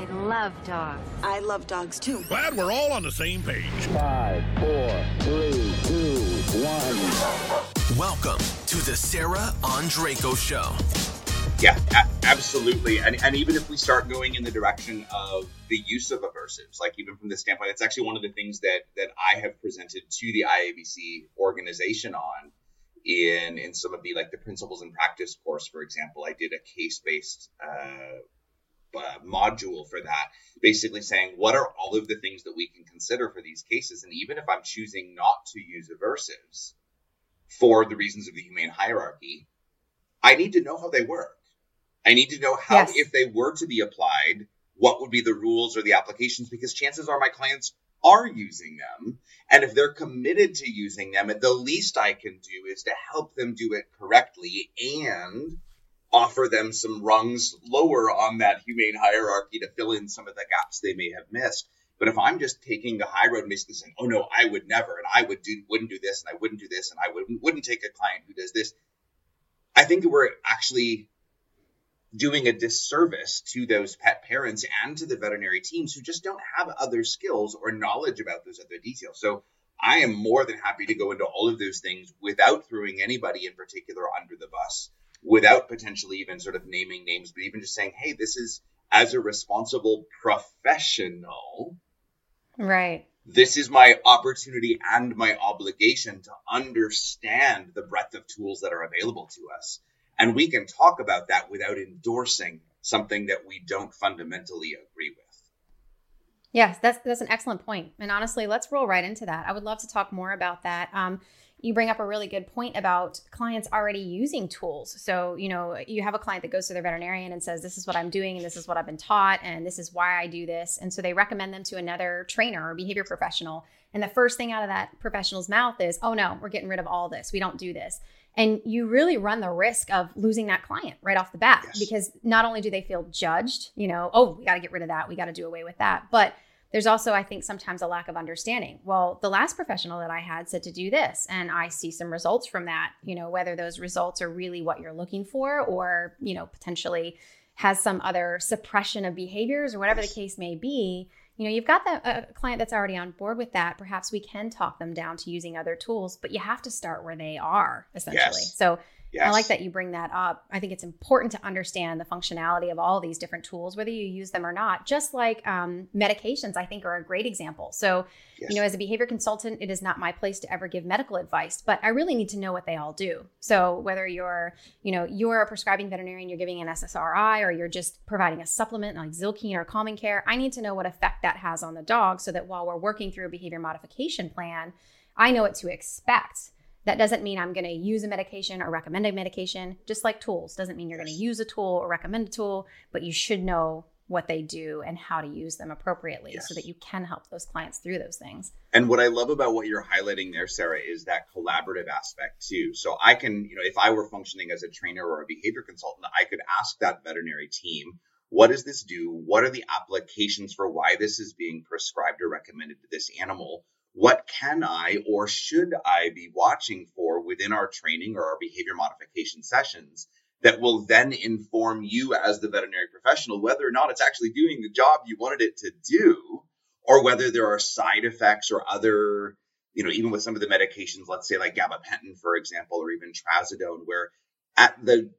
I love dogs. I love dogs too. Glad we're all on the same page. Five, four, three, two, one. Welcome to the Sarah Andreyko Show. Yeah, a- absolutely. And, and even if we start going in the direction of the use of aversives, like even from this standpoint, it's actually one of the things that that I have presented to the IAABC organization on in in some of the like the principles and practice course, for example. I did a case based uh, uh, module for that, basically saying what are all of the things that we can consider for these cases, and even if I'm choosing not to use aversives for the reasons of the humane hierarchy, I need to know how they work. I need to know how, Yes. if they were to be applied, what would be the rules or the applications, because chances are my clients are using them. And if they're committed to using them, the least I can do is to help them do it correctly and offer them some rungs lower on that humane hierarchy to fill in some of the gaps they may have missed. But if I'm just taking the high road and basically saying, "Oh no, I would never," and I would do wouldn't do this, and I wouldn't do this, and I wouldn't wouldn't take a client who does this, I think we're actually doing a disservice to those pet parents and to the veterinary teams who just don't have other skills or knowledge about those other details. So I am more than happy to go into all of those things without throwing anybody in particular under the bus, without potentially even sort of naming names, but even just saying, hey, this is as a responsible professional, Right. this is my opportunity and my obligation to understand the breadth of tools that are available to us. And we can talk about that without endorsing something that we don't fundamentally agree with. Yes, that's that's an excellent point. And honestly, let's roll right into that. I would love to talk more about that. Um, you bring up a really good point about clients already using tools. So, you know, you have a client that goes to their veterinarian and says, This is what I'm doing, and this is what I've been taught, and this is why I do this. And so they recommend them to another trainer or behavior professional. And the first thing out of that professional's mouth is, Oh no, we're getting rid of all this. We don't do this. And you really run the risk of losing that client right off the bat Yes. because not only do they feel judged, you know, oh, we got to get rid of that, we got to do away with that, but there's also, I think, sometimes a lack of understanding. Well, the last professional that I had said to do this, and I see some results from that, you know, whether those results are really what you're looking for or, you know, potentially has some other suppression of behaviors or whatever the case may be. You know, you've got a uh, client that's already on board with that. Perhaps we can talk them down to using other tools, but you have to start where they are, essentially. Yes. So Yes. I like that you bring that up. I think it's important to understand the functionality of all these different tools, whether you use them or not. Just like um, medications, I think are a great example. So, Yes. you know, as a behavior consultant, it is not my place to ever give medical advice, but I really need to know what they all do. So, whether you're, you know, you're a prescribing veterinarian, you're giving an SSRI, or you're just providing a supplement like Zylkene or Calming Care, I need to know what effect that has on the dog, so that while we're working through a behavior modification plan, I know what to expect. That doesn't mean I'm going to use a medication or recommend a medication, just like tools. Doesn't mean you're going to use a tool or recommend a tool, but you should know what they do and how to use them appropriately so that you can help those clients through those things. And what I love about what you're highlighting there, Sarah, is that collaborative aspect too. So I can, you know, if I were functioning as a trainer or a behavior consultant, I could ask that veterinary team, what does this do? What are the applications for why this is being prescribed or recommended to this animal? What can I or should I be watching for within our training or our behavior modification sessions that will then inform you as the veterinary professional whether or not it's actually doing the job you wanted it to do? or whether there are side effects or other, you know, even with some of the medications, let's say like gabapentin, for example, or even trazodone, where at the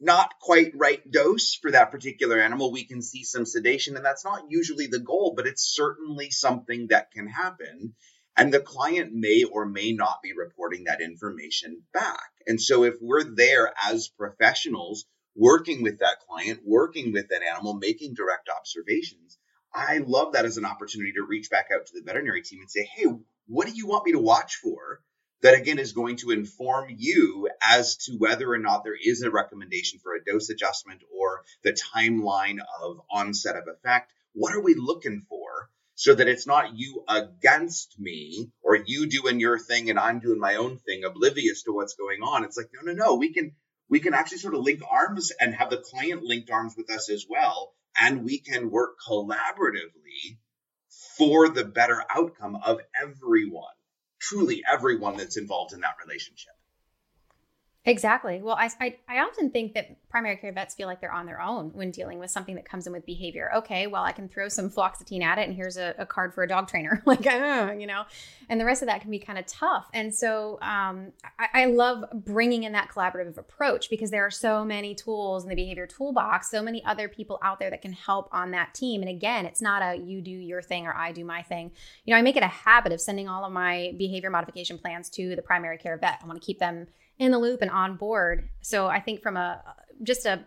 not quite right dose for that particular animal, we can see some sedation. And that's not usually the goal, but it's certainly something that can happen. And the client may or may not be reporting that information back. And so if we're there as professionals working with that client, working with that animal, making direct observations, I love that as an opportunity to reach back out to the veterinary team and say, hey, what do you want me to watch for? That again is going to inform you as to whether or not there is a recommendation for a dose adjustment or the timeline of onset of effect. What are we looking for so that it's not you against me or you doing your thing and I'm doing my own thing, oblivious to what's going on? It's like, no, no, no. We can we can actually sort of link arms and have the client linked arms with us as well and we can work collaboratively for the better outcome of everyone, truly everyone that's involved in that relationship. Exactly. Well, I, I, I often think that primary care vets feel like they're on their own when dealing with something that comes in with behavior. Okay, well, I can throw some fluoxetine at it, and here's a, a card for a dog trainer, like uh, you know, and the rest of that can be kind of tough. And so um, I, I love bringing in that collaborative approach because there are so many tools in the behavior toolbox, so many other people out there that can help on that team. And again, it's not a you do your thing or I do my thing. You know, I make it a habit of sending all of my behavior modification plans to the primary care vet. I want to keep them in the loop and on board. So I think from a just a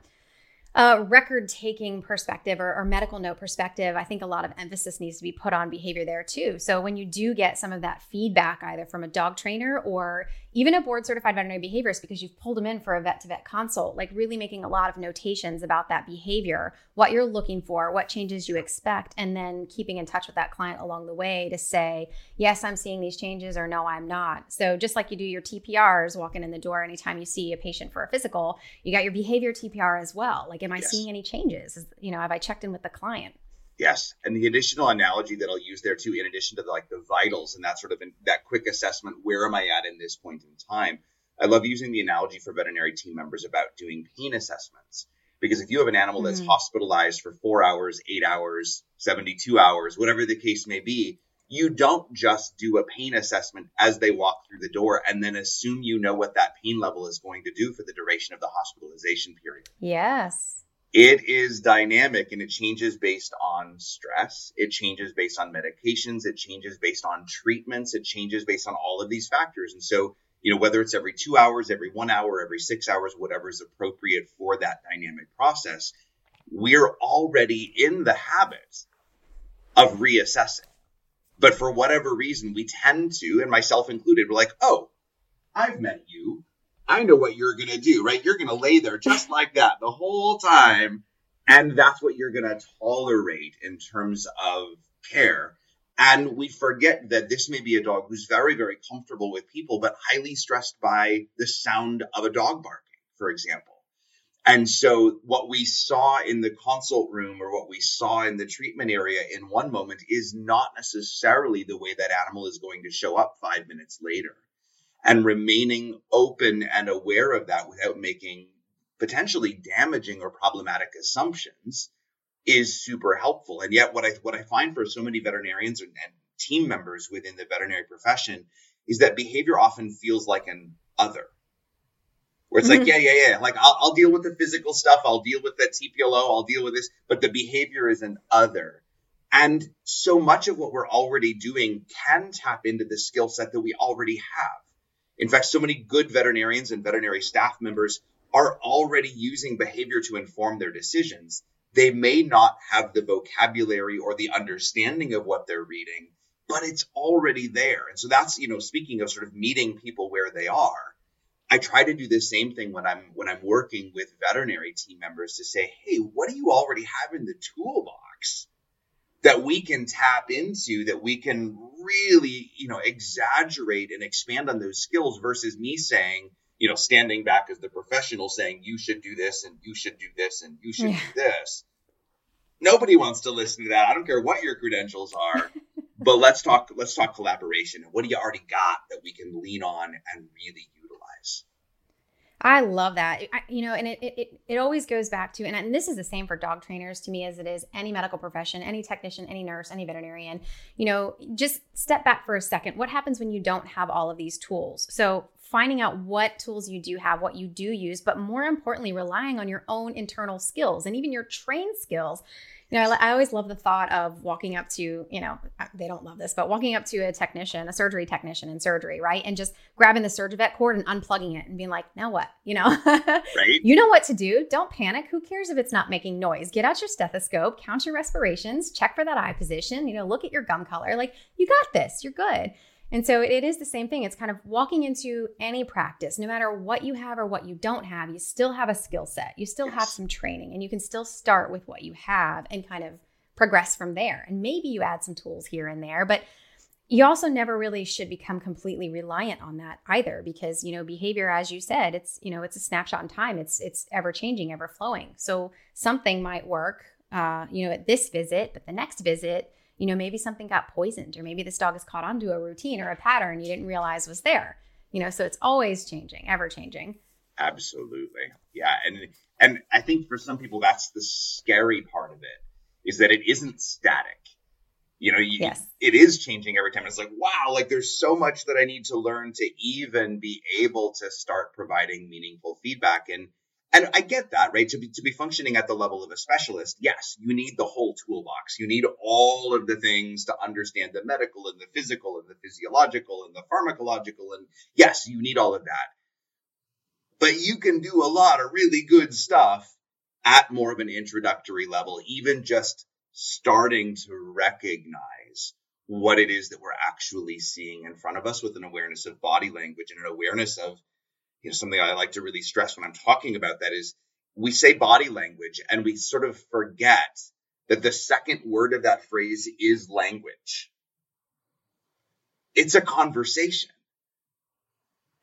a record taking perspective or, or, medical note perspective, I think a lot of emphasis needs to be put on behavior there too. So when you do get some of that feedback, either from a dog trainer or even a board certified veterinary behaviorist, because you've pulled them in for a vet to vet consult, like really making a lot of notations about that behavior, what you're looking for, what changes you expect, and then keeping in touch with that client along the way to say, yes, I'm seeing these changes or no, I'm not. So just like you do your TPRs walking in the door anytime you see a patient for a physical, you got your behavior TPR as well. Like, am I yes. seeing any changes? You know, have I checked in with the client? Yes, and the additional analogy that I'll use there too, in addition to the, like the vitals and that sort of in, that quick assessment, where am I at in this point in time? I love using the analogy for veterinary team members about doing pain assessments because if you have an animal that's mm. hospitalized for four hours, eight hours, seventy-two hours, whatever the case may be, you don't just do a pain assessment as they walk through the door and then assume you know what that pain level is going to do for the duration of the hospitalization period. Yes it is dynamic and it changes based on stress. It changes based on medications. It changes based on treatments. It changes based on all of these factors. And so, you know, whether it's every two hours, every one hour, every six hours, whatever is appropriate for that dynamic process, we're already in the habit of reassessing. But for whatever reason, we tend to, and myself included, we're like, oh, I've met you. I know what you're going to do, right? You're going to lay there just like that the whole time. And that's what you're going to tolerate in terms of care. And we forget that this may be a dog who's very, very comfortable with people, but highly stressed by the sound of a dog barking, for example. And so, what we saw in the consult room or what we saw in the treatment area in one moment is not necessarily the way that animal is going to show up five minutes later and remaining open and aware of that without making potentially damaging or problematic assumptions is super helpful. And yet what I what I find for so many veterinarians and, team members within the veterinary profession is that behavior often feels like an other. Where it's mm-hmm. like, yeah, yeah, yeah. Like I'll, I'll deal with the physical stuff, I'll deal with that TPLO, I'll deal with this, but the behavior is an other. And so much of what we're already doing can tap into the skill set that we already have. In fact, so many good veterinarians and veterinary staff members are already using behavior to inform their decisions. They may not have the vocabulary or the understanding of what they're reading, but it's already there. And so that's, you know, speaking of sort of meeting people where they are, I try to do the same thing when I'm when I'm working with veterinary team members to say, "Hey, what do you already have in the toolbox?" That we can tap into that we can really you know exaggerate and expand on those skills versus me saying you know standing back as the professional saying you should do this and you should do this and you should yeah. do this. Nobody wants to listen to that. I don't care what your credentials are but let's talk let's talk collaboration And what do you already got that we can lean on and really utilize I love that. I, you know, and it, it it always goes back to, and, and this is the same for dog trainers to me as it is any medical profession, any technician, any nurse, any veterinarian. You know, just step back for a second. What happens when you don't have all of these tools? So finding out what tools you do have, what you do use, but more importantly, relying on your own internal skills and even your trained skills you know, I, I, always love the thought of walking up to, you know, they don't love this, but walking up to a technician, a surgery technician in surgery, right? And just grabbing the SurgiVet cord and unplugging it and being like, now what? You know, right? You know what to do. Don't panic. Who cares if it's not making noise? Get out your stethoscope, count your respirations, check for that eye position, you know, look at your gum color. Like, you got this. You're good. And so it is the same thing. It's kind of walking into any practice, no matter what you have or what you don't have, you still have a skill set. You still yes. have some training, and you can still start with what you have and kind of progress from there. And maybe you add some tools here and there, but you also never really should become completely reliant on that either because you know behavior as you said it's you know it's a snapshot in time it's it's ever changing ever flowing so something might work uh, you know at this visit but the next visit you know, maybe something got poisoned or maybe this dog is caught onto a routine or a pattern you didn't realize was there. You know, so it's always changing, ever changing. Absolutely. Yeah. And and I think for some people that's the scary part of it is that it isn't static. You know, you, Yes. it is changing every time. It's like, wow, like there's so much that I need to learn to even be able to start providing meaningful feedback. And and I get that, right? To be to be functioning at the level of a specialist, yes, you need the whole toolbox. You need all of the things to understand the medical and the physical and the physiological and the pharmacological. And yes, you need all of that. But you can do a lot of really good stuff at more of an introductory level, even just starting to recognize what it is that we're actually seeing in front of us with an awareness of body language and an awareness of you know something I like to really stress when I'm talking about that is we say body language and we sort of forget that the second word of that phrase is language. It's a conversation.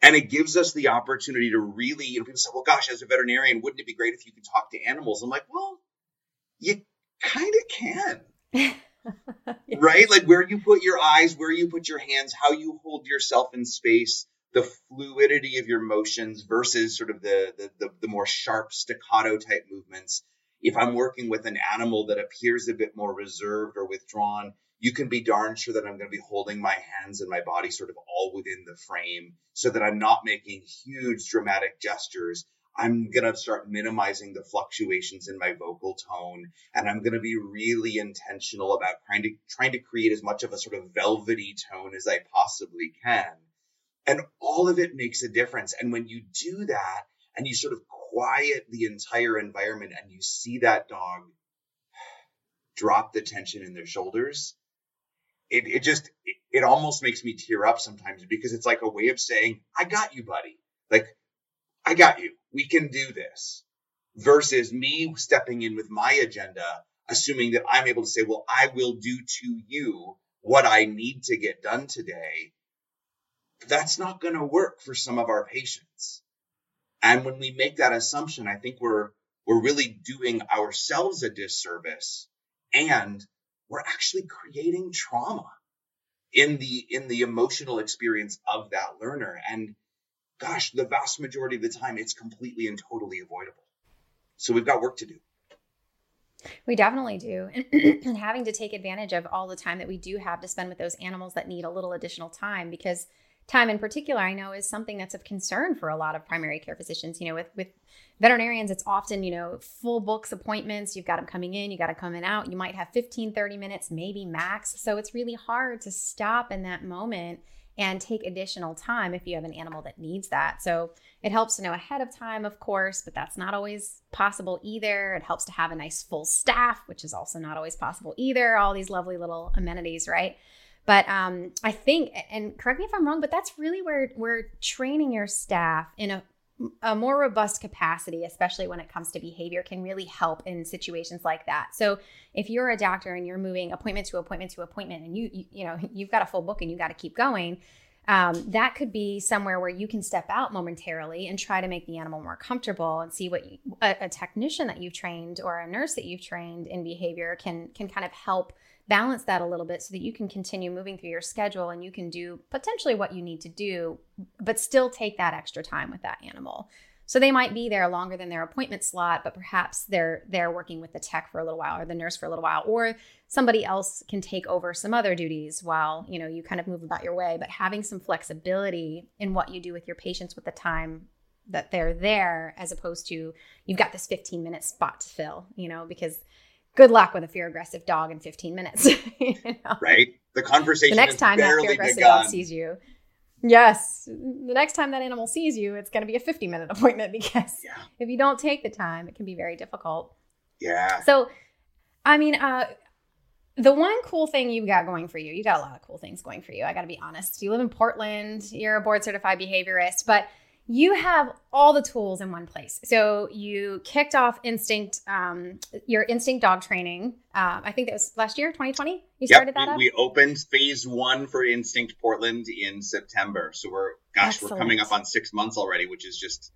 And it gives us the opportunity to really, you know, people say, well, gosh, as a veterinarian, wouldn't it be great if you could talk to animals? I'm like, well, you kind of can right? Like where you put your eyes, where you put your hands, how you hold yourself in space, the fluidity of your motions versus sort of the, the the the, more sharp staccato type movements. If I'm working with an animal that appears a bit more reserved or withdrawn, you can be darn sure that I'm going to be holding my hands and my body sort of all within the frame so that I'm not making huge dramatic gestures. I'm going to start minimizing the fluctuations in my vocal tone and I'm going to be really intentional about trying to trying to create as much of a sort of velvety tone as I possibly can. And all of it makes a difference. And when you do that and you sort of quiet the entire environment and you see that dog drop the tension in their shoulders, it, it just it, it almost makes me tear up sometimes because it's like a way of saying, I got you, buddy. Like, I got you. We can do this. Versus me stepping in with my agenda, assuming that I'm able to say, well, I will do to you what I need to get done today. That's not going to work for some of our patients. And when we make that assumption, I think we're we're really doing ourselves a disservice and we're actually creating trauma in the in the emotional experience of that learner and gosh the vast majority of the time it's completely and totally avoidable so we've got work to do We definitely do. And, having to take advantage of all the time that we do have to spend with those animals that need a little additional time because time in particular I know is something that's of concern for a lot of primary care physicians. You know, with with veterinarians it's often, you know, full books appointments, you've got them coming in, you got to come in out. You might have 15 30 minutes maybe max. So it's really hard to stop in that moment and take additional time if you have an animal that needs that. So it helps to know ahead of time, of course, but that's not always possible either. It helps to have a nice full staff, which is also not always possible either. All these lovely little amenities, right? But um, I think, and correct me if I'm wrong, but that's really where we're training your staff in a a more robust capacity, especially when it comes to behavior, can really help in situations like that. So, if you're a doctor and you're moving appointment to appointment to appointment, and you you, you know you've got a full book and you got to keep going, um, that could be somewhere where you can step out momentarily and try to make the animal more comfortable and see what you, a, a technician that you've trained or a nurse that you've trained in behavior can can kind of help balance that a little bit so that you can continue moving through your schedule and you can do potentially what you need to do but still take that extra time with that animal so they might be there longer than their appointment slot but perhaps they're they're working with the tech for a little while or the nurse for a little while or somebody else can take over some other duties while you know you kind of move about your way but having some flexibility in what you do with your patients with the time that they're there as opposed to you've got this 15 minute spot to fill you know because good luck with a fear aggressive dog in 15 minutes you know? right the conversation the next time that fear aggressive begun. dog sees you yes. The next time that animal sees you it's going to be a 50 minute appointment because yeah. if you don't take the time it can be very difficult. Yeah. So i mean uh the one cool thing you've got going for you you got a lot of cool things going for you i got to be honest. You live in portland you're a board certified behaviorist but you have all the tools in one place. So you kicked off Instinct, um, your Instinct dog training. Um, I think that was last year, 2020. You Yep, started that we, up. we opened phase one for Instinct Portland in September. So we're, gosh, we're coming up on six months already, which is just,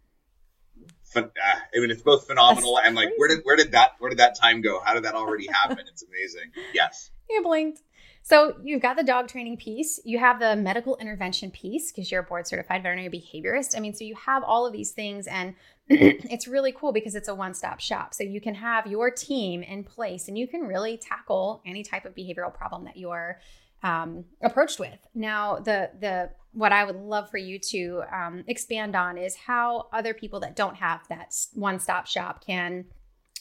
uh, I mean, it's both phenomenal That's and like, where did where did that where did that time go? How did that already happen? It's amazing. Yes, you blinked. So you've got the dog training piece, you have the medical intervention piece because you're a board certified veterinary behaviorist. I mean, so you have all of these things, and it's really cool because it's a one stop shop. So you can have your team in place and you can really tackle any type of behavioral problem that you're um, approached with. Now, the the what I would love for you to um, expand on is how other people that don't have that one stop shop can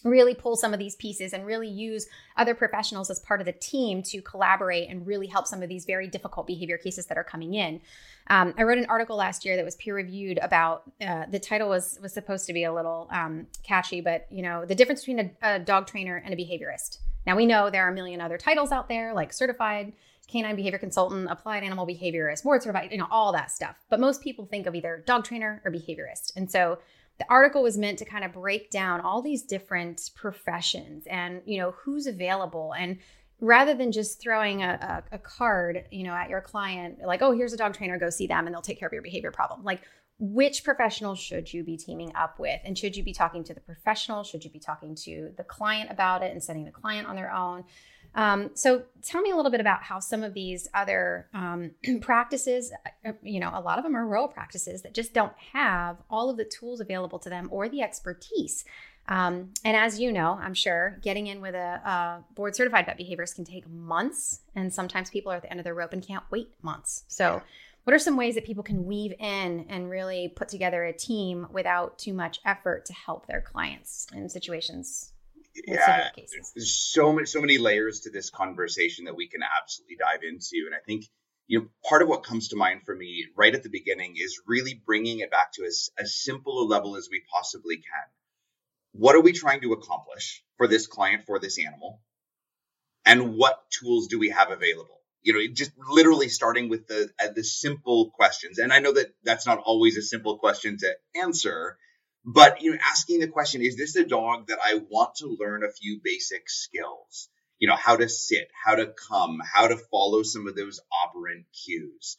really pull some of these pieces and really use other professionals as part of the team to collaborate and really help some of these very difficult behavior cases that are coming in. Um, I wrote an article last year that was peer reviewed about uh, the title was was supposed to be a little um, catchy, but you know the difference between a, a dog trainer and a behaviorist. Now we know there are a million other titles out there like certified canine behavior consultant, applied animal behaviorist, board certified, you know all that stuff. But most people think of either dog trainer or behaviorist, and so the article was meant to kind of break down all these different professions and you know who's available. And rather than just throwing a, a, a, card you know at your client like oh here's a dog trainer go see them and they'll take care of your behavior problem. Like which professional should you be teaming up with? And should you be talking to the professional? Should you be talking to the client about it and sending the client on their own um, so tell me a little bit about how some of these other um, practices, uh, you know, a lot of them are rural practices that just don't have all of the tools available to them or the expertise. Um, and as you know, I'm sure getting in with a, a board certified vet behaviorist can take months, and sometimes people are at the end of their rope and can't wait months. So, what are some ways that people can weave in and really put together a team without too much effort to help their clients in situations yeah, there's so many so many layers to this conversation that we can absolutely dive into, and I think you know part of what comes to mind for me right at the beginning is really bringing it back to as as simple a level as we possibly can. What are we trying to accomplish for this client for this animal, and what tools do we have available? You know, just literally starting with the uh, the simple questions, and I know that that's not always a simple question to answer but you know, asking the question, is this a dog that I want to learn a few basic skills? You know, how to sit, how to come, how to follow some of those operant cues.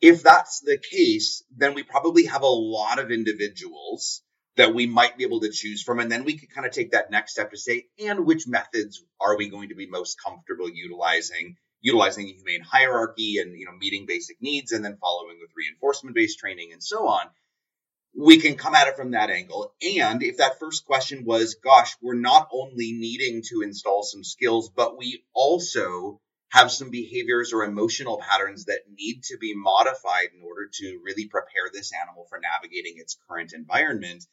If that's the case, then we probably have a lot of individuals that we might be able to choose from. And then we could kind of take that next step to say, and which methods are we going to be most comfortable utilizing? Utilizing a humane hierarchy and you know meeting basic needs and then following with reinforcement based training and so on we can come at it from that angle. And if that first question was, gosh, we're not only needing to install some skills, but we also have some behaviors or emotional patterns that need to be modified in order to really prepare this animal for navigating its current environment.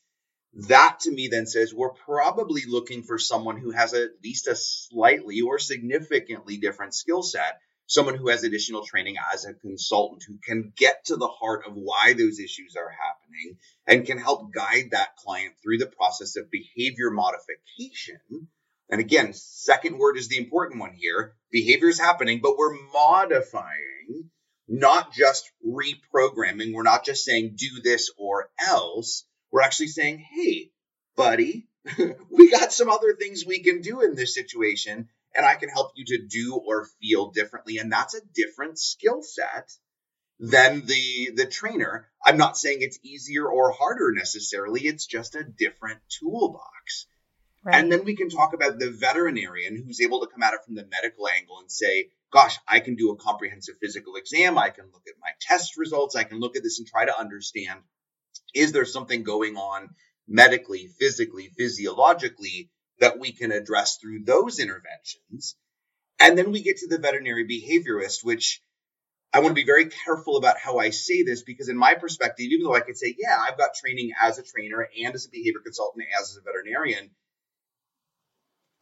That to me then says we're probably looking for someone who has at least a slightly or significantly different skill set someone who has additional training as a consultant who can get to the heart of why those issues are happening and can help guide that client through the process of behavior modification. And again, second word is the important one here. Behavior is happening, but we're modifying, not just reprogramming. We're not just saying do this or else. We're actually saying, hey, buddy, we got some other things we can do in this situation and I can help you to do or feel differently. And that's a different skill set than the the trainer. I'm not saying it's easier or harder necessarily. It's just a different toolbox. Right. And then we can talk about the veterinarian who's able to come at it from the medical angle and say, gosh, I can do a comprehensive physical exam. I can look at my test results. I can look at this and try to understand is there something going on medically, physically, physiologically that we can address through those interventions. And then we get to the veterinary behaviorist, which I want to be very careful about how I say this because, in my perspective, even though I could say, yeah, I've got training as a trainer and as a behavior consultant, as a veterinarian,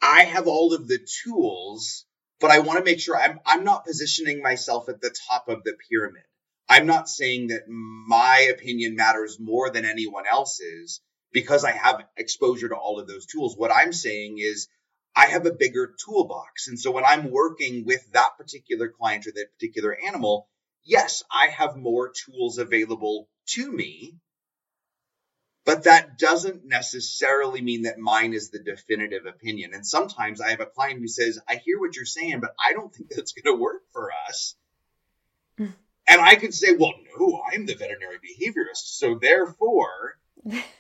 I have all of the tools, but I want to make sure I'm, I'm not positioning myself at the top of the pyramid. I'm not saying that my opinion matters more than anyone else's because I have exposure to all of those tools. What I'm saying is I have a bigger toolbox. And so when I'm working with that particular client or that particular animal, yes, I have more tools available to me. But that doesn't necessarily mean that mine is the definitive opinion. And sometimes I have a client who says, I hear what you're saying, but I don't think that's going to work for us. Mm. And I can say, well, no, I'm the veterinary behaviorist. So therefore,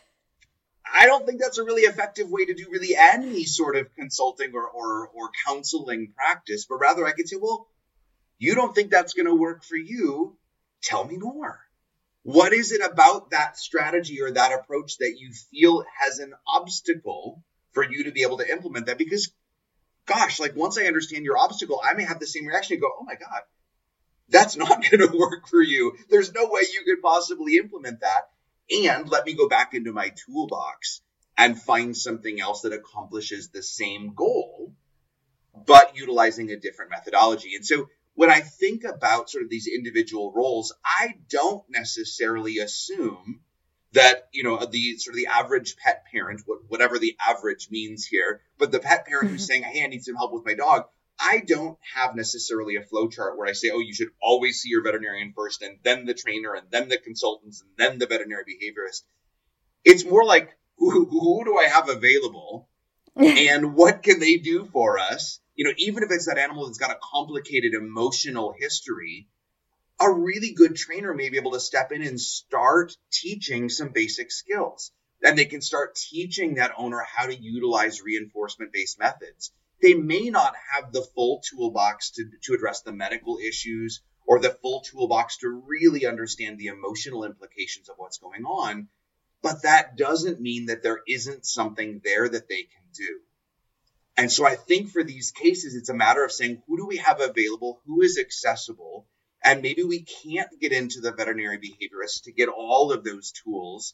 I don't think that's a really effective way to do really any sort of consulting or, or, or counseling practice, but rather I could say, well, You don't think that's going to work for you? Tell me more. What is it about that strategy or that approach that you feel has an obstacle for you to be able to implement that? Because, gosh, like once I understand your obstacle, I may have the same reaction and go, oh my God, that's not going to work for you. There's no way you could possibly implement that. And let me go back into my toolbox and find something else that accomplishes the same goal, but utilizing a different methodology. And so when I think about sort of these individual roles, I don't necessarily assume that you know the sort of the average pet parent, whatever the average means here, but the pet parent mm-hmm. who's saying, "Hey, I need some help with my dog." I don't have necessarily a flow chart where I say, "Oh, you should always see your veterinarian first, and then the trainer, and then the consultants, and then the veterinary behaviorist." It's more like who, who do I have available, and what can they do for us? you know, even if it's that animal that's got a complicated emotional history, a really good trainer may be able to step in and start teaching some basic skills. And they can start teaching that owner how to utilize reinforcement based methods. They may not have the full toolbox to, to address the medical issues or the full toolbox to really understand the emotional implications of what's going on. But that doesn't mean that there isn't something there that they can do. And so I think for these cases, it's a matter of saying, who do we have available? Who is accessible? And maybe we can't get into the veterinary behaviorist to get all of those tools.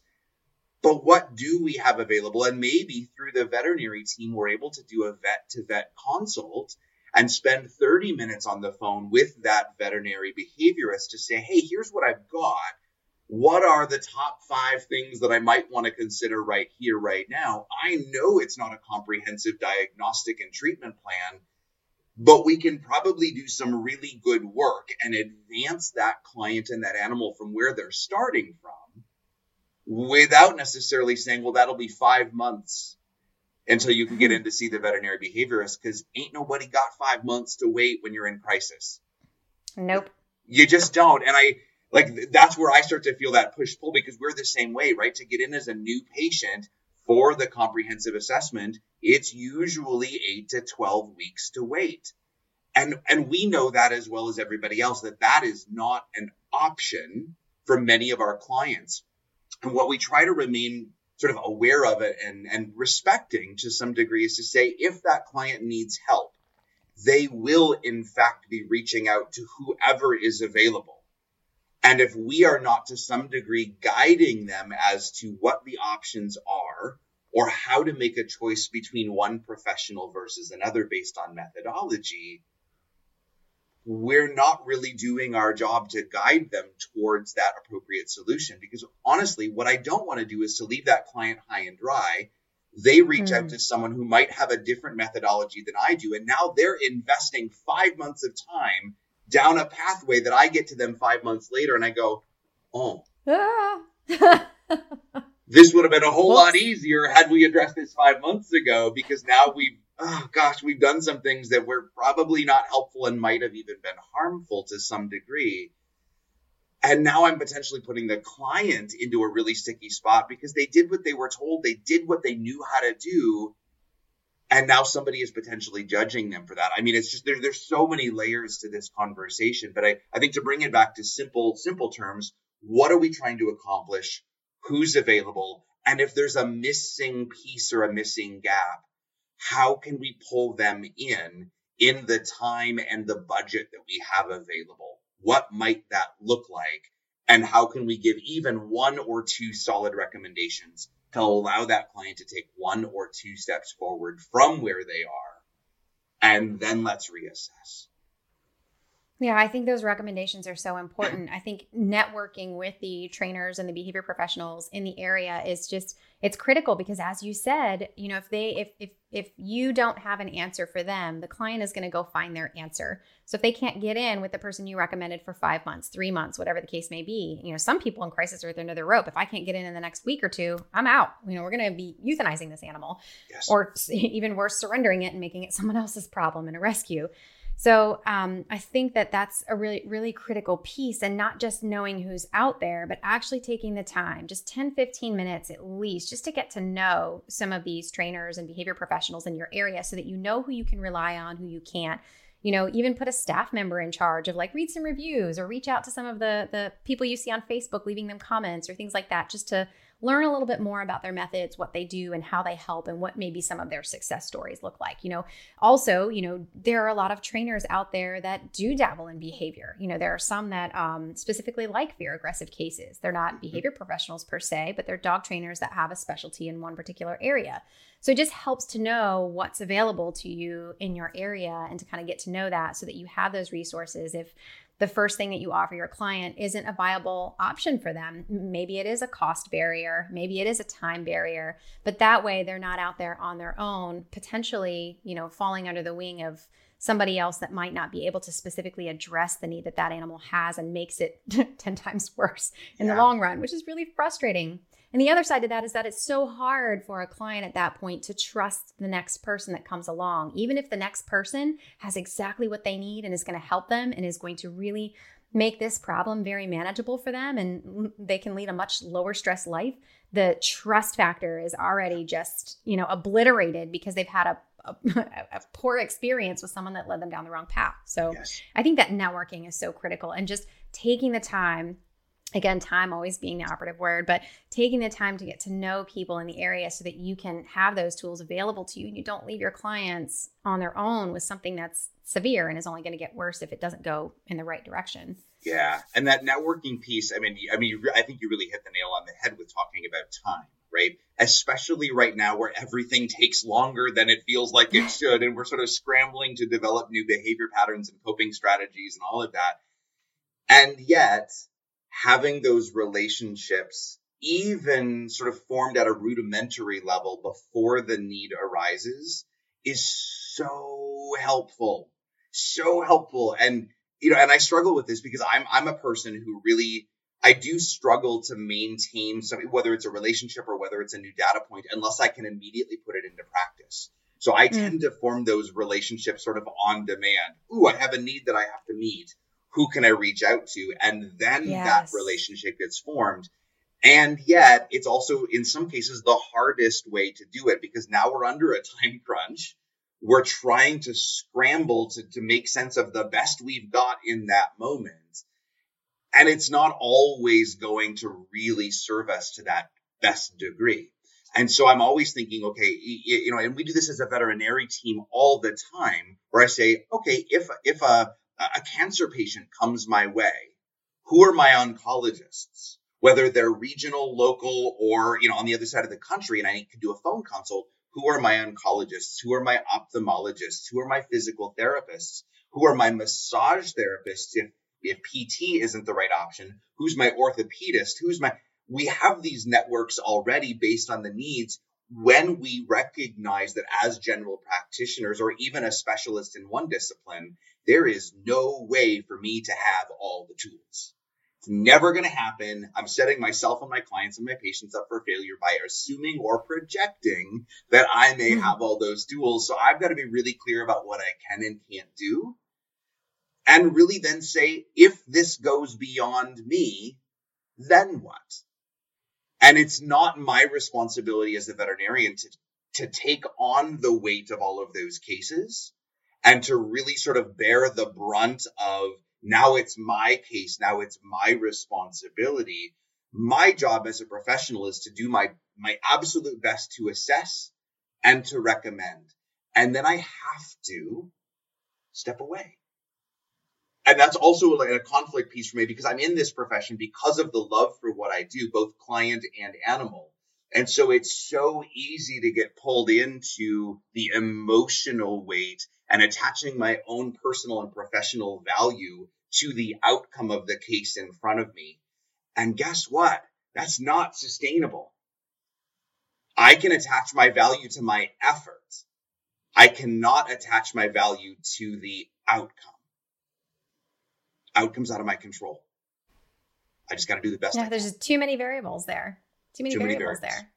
But what do we have available? And maybe through the veterinary team, we're able to do a vet to vet consult and spend 30 minutes on the phone with that veterinary behaviorist to say, hey, here's what I've got what are the top five things that I might want to consider right here, right now? I know it's not a comprehensive diagnostic and treatment plan, but we can probably do some really good work and advance that client and that animal from where they're starting from without necessarily saying, well, that'll be five months until you can get mm-hmm. in to see the veterinary behaviorist because ain't nobody got five months to wait when you're in crisis. Nope. You just don't. And I, like that's where I start to feel that push pull because we're the same way, right? To get in as a new patient for the comprehensive assessment, it's usually eight to 12 weeks to wait. And, and we know that as well as everybody else that that is not an option for many of our clients. And what we try to remain sort of aware of it and, and respecting to some degree is to say if that client needs help, they will in fact be reaching out to whoever is available. And if we are not to some degree guiding them as to what the options are or how to make a choice between one professional versus another based on methodology, we're not really doing our job to guide them towards that appropriate solution. Because honestly, what I don't want to do is to leave that client high and dry. They reach mm. out hmm. to someone who might have a different methodology than I do, and now they're investing five months of time down a pathway that I get to them five months later and I go, oh, ah. this would have been a whole lot easier had we addressed this five months ago because now we've, oh gosh, we've done some things that were probably not helpful and might have even been harmful to some degree. And now I'm potentially putting the client into a really sticky spot because they did what they were told, they did what they knew how to do, and now somebody is potentially judging them for that. I mean, it's just there, there's so many layers to this conversation. But I, I think to bring it back to simple, simple terms, what are we trying to accomplish? Who's available? And if there's a missing piece or a missing gap, how can we pull them in in the time and the budget that we have available? What might that look like? And how can we give even one or two solid recommendations to allow that client to take one or two steps forward from where they are. And then let's reassess. Yeah, I think those recommendations are so important. I think networking with the trainers and the behavior professionals in the area is just it's critical because as you said, you know, if they if if if you don't have an answer for them, the client is going to go find their answer. So if they can't get in with the person you recommended for 5 months, 3 months, whatever the case may be, you know, some people in crisis are at the end of their rope. If I can't get in in the next week or two, I'm out. You know, we're going to be euthanizing this animal yes. or even worse surrendering it and making it someone else's problem in a rescue. So um, I think that that's a really, really critical piece and not just knowing who's out there, but actually taking the time, just 10, 15 minutes at least, just to get to know some of these trainers and behavior professionals in your area so that you know who you can rely on, who you can't. you know, even put a staff member in charge of like read some reviews or reach out to some of the the people you see on Facebook, leaving them comments or things like that, just to learn a little bit more about their methods, what they do, and how they help, and what maybe some of their success stories look like. You know, also, you know, there are a lot of trainers out there that do dabble in behavior. You know, there are some that um, specifically like fear aggressive cases. They're not mm-hmm. behavior professionals per se, but they're dog trainers that have a specialty in one particular area. So it just helps to know what's available to you in your area and to kind of get to know that so that you have those resources. If the first thing that you offer your client isn't a viable option for them. Maybe it is a cost barrier, maybe it is a time barrier, but that way they're not out there on their own, potentially, you know, falling under the wing of somebody else that might not be able to specifically address the need that that animal has and makes it 10 times worse in yeah. the long run, which is really frustrating. And the other side to that is that it's so hard for a client at that point to trust the next person that comes along, even if the next person has exactly what they need and is going to help them and is going to really make this problem very manageable for them and they can lead a much lower stress life. The trust factor is already just, you know, obliterated because they've had a a, a, poor experience with someone that led them down the wrong path. So yes. I think that networking is so critical and just taking the time again time always being the operative word but taking the time to get to know people in the area so that you can have those tools available to you and you don't leave your clients on their own with something that's severe and is only going to get worse if it doesn't go in the right direction. Yeah and that networking piece i mean i mean i think you really hit the nail on the head with talking about time right? Especially right now where everything takes longer than it feels like it should and we're sort of scrambling to develop new behavior patterns and coping strategies and all of that. And yet having those relationships even sort of formed at a rudimentary level before the need arises is so helpful so helpful. And you know and i struggle with this because i'm i'm a person who really i do struggle to maintain something whether it's a relationship or whether it's a new data point unless i can immediately put it into practice. So i mm. tend to form those relationships sort of on demand. Ooh i have a need that i have to meet who can I reach out to? And then yes. that relationship gets formed. And yet, it's also in some cases the hardest way to do it because now we're under a time crunch. We're trying to scramble to, to make sense of the best we've got in that moment. And it's not always going to really serve us to that best degree. And so I'm always thinking, okay, you know, and we do this as a veterinary team all the time where I say, okay, if, if a, a cancer patient comes my way, who are my oncologists? Whether they're regional, local, or you know on the other side of the country, and I need to do a phone consult. Who are my oncologists? Who are my ophthalmologists? Who are my physical therapists? Who are my massage therapists if if PT isn't the right option? Who's my orthopedist? Who's my we have these networks already based on the needs when we recognize that as general practitioners or even a specialist in one discipline, there is no way for me to have all the tools. It's never going to happen. I'm setting myself and my clients and my patients up for failure by assuming or projecting that I may mm-hmm. have all those tools. So I've got to be really clear about what I can and can't do. And really then say, if this goes beyond me, then what? And it's not my responsibility as a veterinarian to, to take on the weight of all of those cases and to really sort of bear the brunt of now it's my case, now it's my responsibility. My job as a professional is to do my my absolute best to assess and to recommend. And then I have to step away. And that's also like a conflict piece for me because I'm in this profession because of the love for what I do, both client and animal. And so it's so easy to get pulled into the emotional weight and attaching my own personal and professional value to the outcome of the case in front of me. And guess what? That's not sustainable. I can attach my value to my effort. I cannot attach my value to the outcome. Outcomes out of my control. I just got to do the best. Yeah, there's just too many variables there. Too many, too variables, many variables there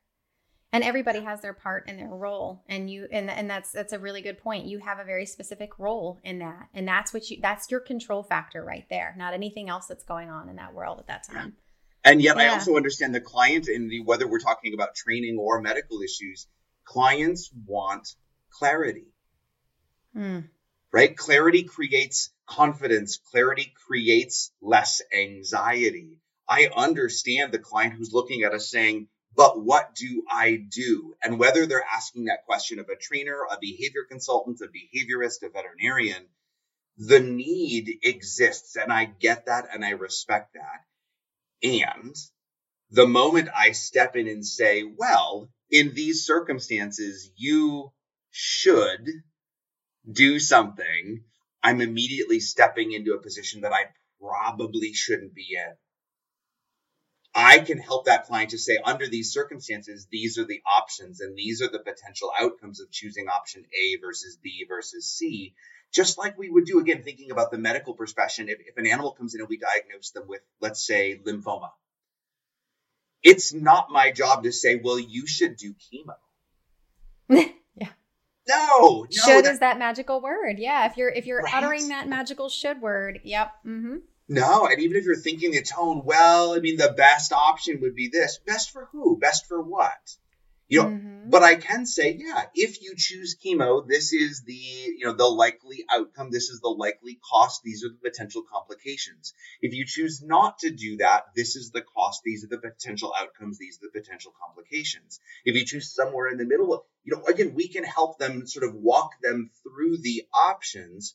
and everybody has their part and their role and you and and that's that's a really good point you have a very specific role in that and that's what you that's your control factor right there not anything else that's going on in that world at that time and yet yeah. i also understand the client in the whether we're talking about training or medical issues clients want clarity mm. right? Clarity creates confidence, clarity creates less anxiety. I understand the client who's looking at us saying, but what do I do? And whether they're asking that question of a trainer, a behavior consultant, a behaviorist, a veterinarian, the need exists. And I get that and I respect that. And the moment I step in and say, well, in these circumstances, you should do something, I'm immediately stepping into a position that I probably shouldn't be in. I can help that client to say, under these circumstances, these are the options and these are the potential outcomes of choosing option A versus B versus C. Just like we would do, again, thinking about the medical profession, if, if an animal comes in and we diagnose them with, let's say, lymphoma, it's not my job to say, well, you should do chemo. No, no. Should that- is that magical word. Yeah. If you're if you're Right. uttering that magical should word, yep. Mm-hmm. No, and even if you're thinking the tone, well, I mean, the best option would be this. Best for who? Best for what? You know, Mhm. but I can say, yeah, if you choose chemo, this is the, you know, the likely outcome. This is the likely cost. These are the potential complications. If you choose not to do that, this is the cost. These are the potential outcomes. These are the potential complications. If you choose somewhere in the middle, you know, again, we can help them sort of walk them through the options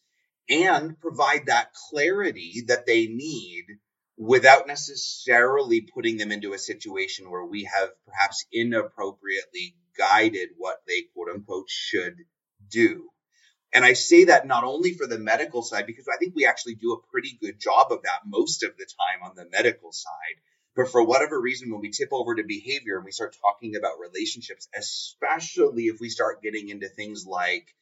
and provide that clarity that they need without necessarily putting them into a situation where we have perhaps inappropriately guided what they quote unquote should do. And I say that not only for the medical side, because I think we actually do a pretty good job of that most of the time on the medical side. But for whatever reason, when we tip over to behavior and we start talking about relationships, especially if we start getting into things like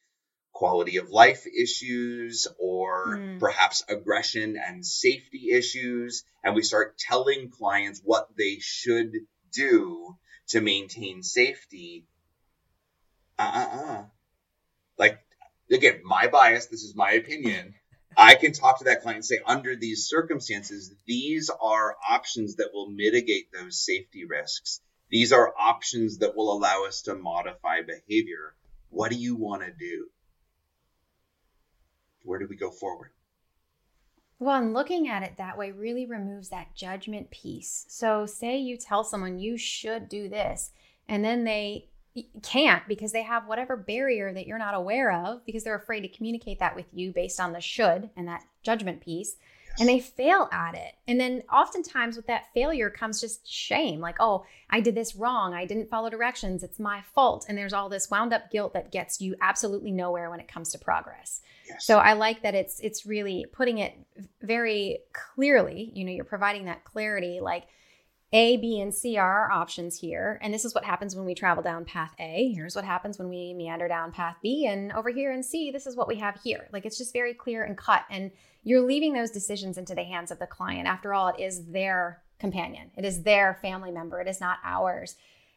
quality of life issues or Mm. perhaps aggression and safety issues. And we start telling clients what they should do to maintain safety. Uh uh uh. Like, again, my bias, this is my opinion. I can talk to that client and say, under these circumstances, these are options that will mitigate those safety risks. These are options that will allow us to modify behavior. What do you want to do? Where do we go forward? Well, and looking at it that way really removes that judgment piece. So, say you tell someone you should do this, and then they can't because they have whatever barrier that you're not aware of because they're afraid to communicate that with you based on the should and that judgment piece. And they fail at it. And then oftentimes with that failure comes just shame like, oh, I did this wrong. I didn't follow directions. It's my fault. And there's all this wound up guilt that gets you absolutely nowhere when it comes to progress. Yes. So I like that it's it's really putting it very clearly. You know, you're providing that clarity like A, B, and C are our options here. And this is what happens when we travel down path A. Here's what happens when we meander down path B. And over here in C, this is what we have here. Like it's just very clear and cut. And you're leaving those decisions into the hands of the client. After all, it is their companion, it is their family member, it is not ours.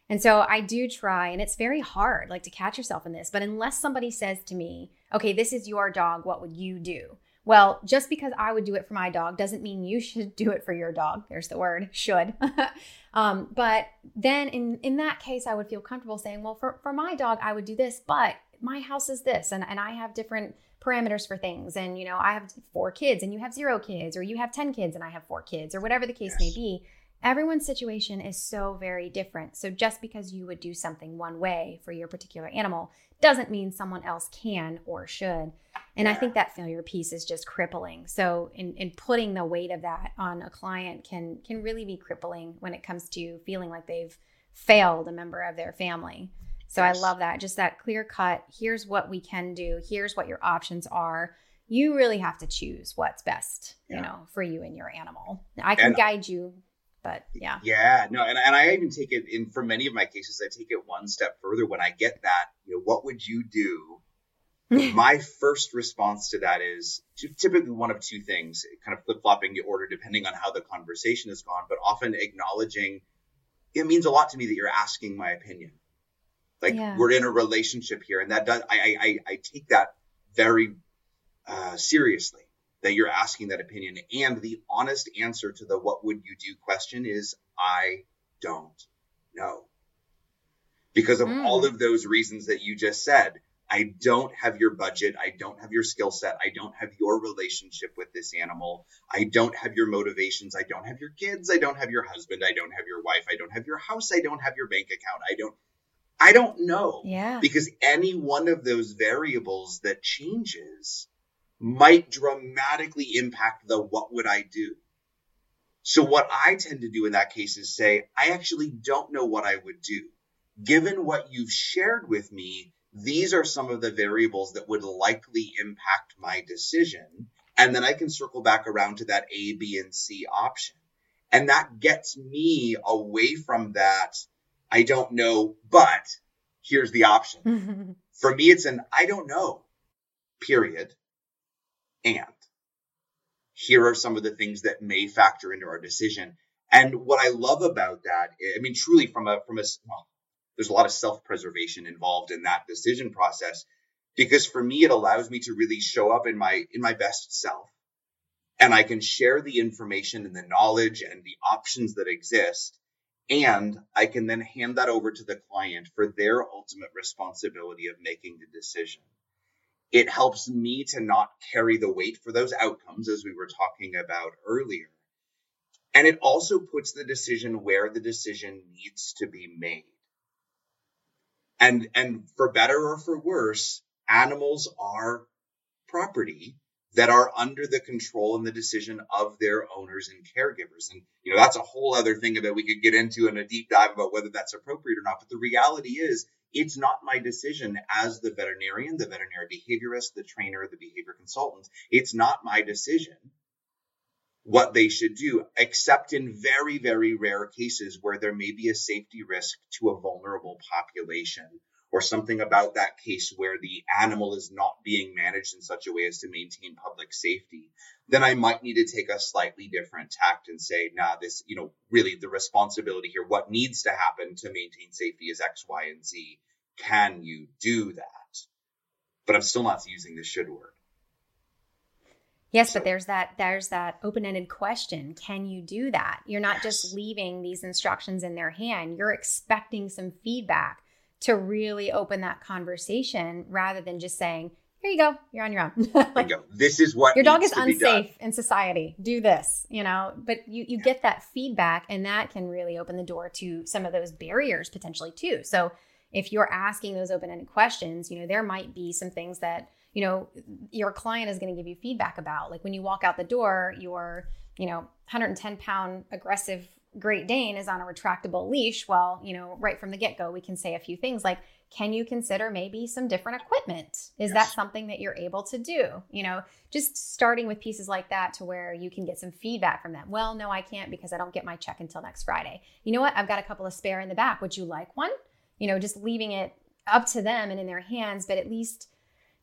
And so I do try, and it's very hard, like to catch yourself in this. But unless somebody says to me, okay, this is your dog, what would you do? Well, just because I would do it for my dog doesn't mean you should do it for your dog. There's the word should. um, but then in, in that case, I would feel comfortable saying, well, for, for my dog, I would do this, but my house is this, and, and I have different parameters for things. And, you know, I have four kids and you have zero kids, or you have 10 kids and I have four kids, or whatever the case may be. Everyone's situation is so very different. So just because you would do something one way for your particular animal doesn't mean someone else can or should. And I think that failure piece is just crippling. So in, in putting the weight of that on a client can can really be crippling when it comes to feeling like they've failed a member of their family. So I love that. Just that clear cut. Here's what we can do. Here's what your options are. You really have to choose what's best, you know, for you and your animal. I can And- guide you, but yeah. Yeah, no, and, and I even take it in for many of my cases, I take it one step further when I get that, you know, what would you do? my first response to that is typically one of two things, kind of flip flopping the order depending on how the conversation has gone, but often acknowledging it means a lot to me that you're asking my opinion. Like Yeah. we're in a relationship here, and that does I I, I, I take that very uh, seriously that you're asking that opinion. And the honest answer to the what would you do question is I don't know. Because of Mm. all of those reasons that you just said, I don't have your budget. I don't have your skill set. I don't have your relationship with this animal. I don't have your motivations. I don't have your kids. I don't have your husband. I don't have your wife. I don't have your house. I don't have your bank account. I don't I don't know. Yeah. Because any one of those variables that changes might dramatically impact the what would I do. So what I tend to do in that case is say, I actually don't know what I would do. Given what you've shared with me, these are some of the variables that would likely impact my decision. And then I can circle back around to that A, B, and C option. And that gets me away from that. I don't know, but here's the option. For me, it's an I don't know, period. And here are some of the things that may factor into our decision. And what I love about that, I mean, truly from a, from a, well, there's a lot of self-preservation involved in that decision process because for me, it allows me to really show up in my, in my best self and I can share the information and the knowledge and the options that exist. And I can then hand that over to the client for their ultimate responsibility of making the decision. It helps me to not carry the weight for those outcomes, as we were talking about earlier. And it also puts the decision where the decision needs to be made. And, and for better or for worse, animals are property that are under the control and the decision of their owners and caregivers. And, you know, that's a whole other thing that we could get into in a deep dive about whether that's appropriate or not. But the reality is it's not my decision as the veterinarian, the veterinary behaviorist, the trainer, the behavior consultant. It's not my decision what they should do, except in very, very rare cases where there may be a safety risk to a vulnerable population or something about that case where the animal is not being managed in such a way as to maintain public safety, then I might need to take a slightly different tact and say, nah, this, you know, really the responsibility here, what needs to happen to maintain safety is X, Y, and Z. Can you do that? But I'm still not using the should word. Yes, so, but there's that there's that open-ended question. Can you do that? You're not yes. just leaving these instructions in their hand. You're expecting some feedback to really open that conversation rather than just saying, here you go, you're on your own. like, you go. This is what your dog is unsafe in society. Do this, you know. But you you yeah. get that feedback, and that can really open the door to some of those barriers potentially too. So if you're asking those open-ended questions, you know, there might be some things that you know your client is going to give you feedback about. Like when you walk out the door, your you know 110 pound aggressive Great Dane is on a retractable leash, well, you know, right from the get go, we can say a few things like, can you consider maybe some different equipment? Is yes. that something that you're able to do? You know, just starting with pieces like that to where you can get some feedback from them. Well, no, I can't because I don't get my check until next Friday. You know what? I've got a couple of spare in the back. Would you like one? You know, just leaving it up to them and in their hands, but at least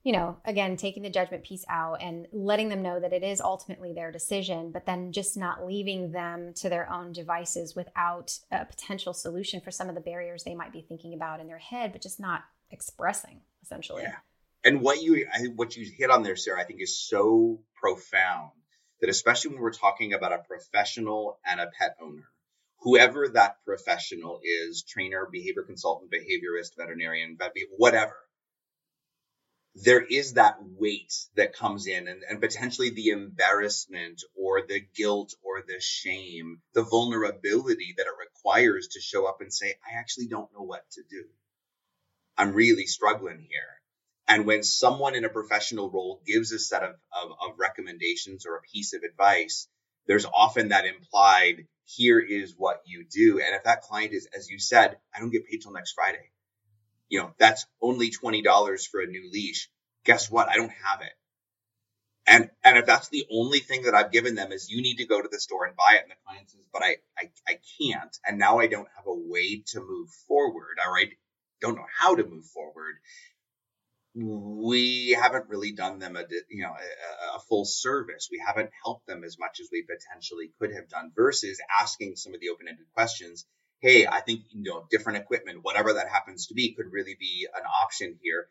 you know, again, taking the judgment piece out and letting them know that it is ultimately their decision, but then just not leaving them to their own devices without a potential solution for some of the barriers they might be thinking about in their head, but just not expressing essentially. Yeah. And what you I, what you hit on there, Sarah, I think is so profound that especially when we're talking about a professional and a pet owner, whoever that professional is, trainer, behavior consultant, behaviorist, veterinarian, vet, whatever there is that weight that comes in and, and potentially the embarrassment or the guilt or the shame, the vulnerability that it requires to show up and say, I actually don't know what to do. I'm really struggling here. And when someone in a professional role gives a set of, of, of recommendations or a piece of advice, there's often that implied, here is what you do. And if that client is, as you said, I don't get paid till next Friday you know, that's only $20 for a new leash. Guess what? I don't have it. And, and if that's the only thing that I've given them is you need to go to the store and buy it. And the client says, but I, I, I can't. And now I don't have a way to move forward. All right. Don't know how to move forward. We haven't really done them a, you know, a, a full service. We haven't helped them as much as we potentially could have done versus asking some of the open-ended questions hey, I think you know different equipment, whatever that happens to be, could really be an option here.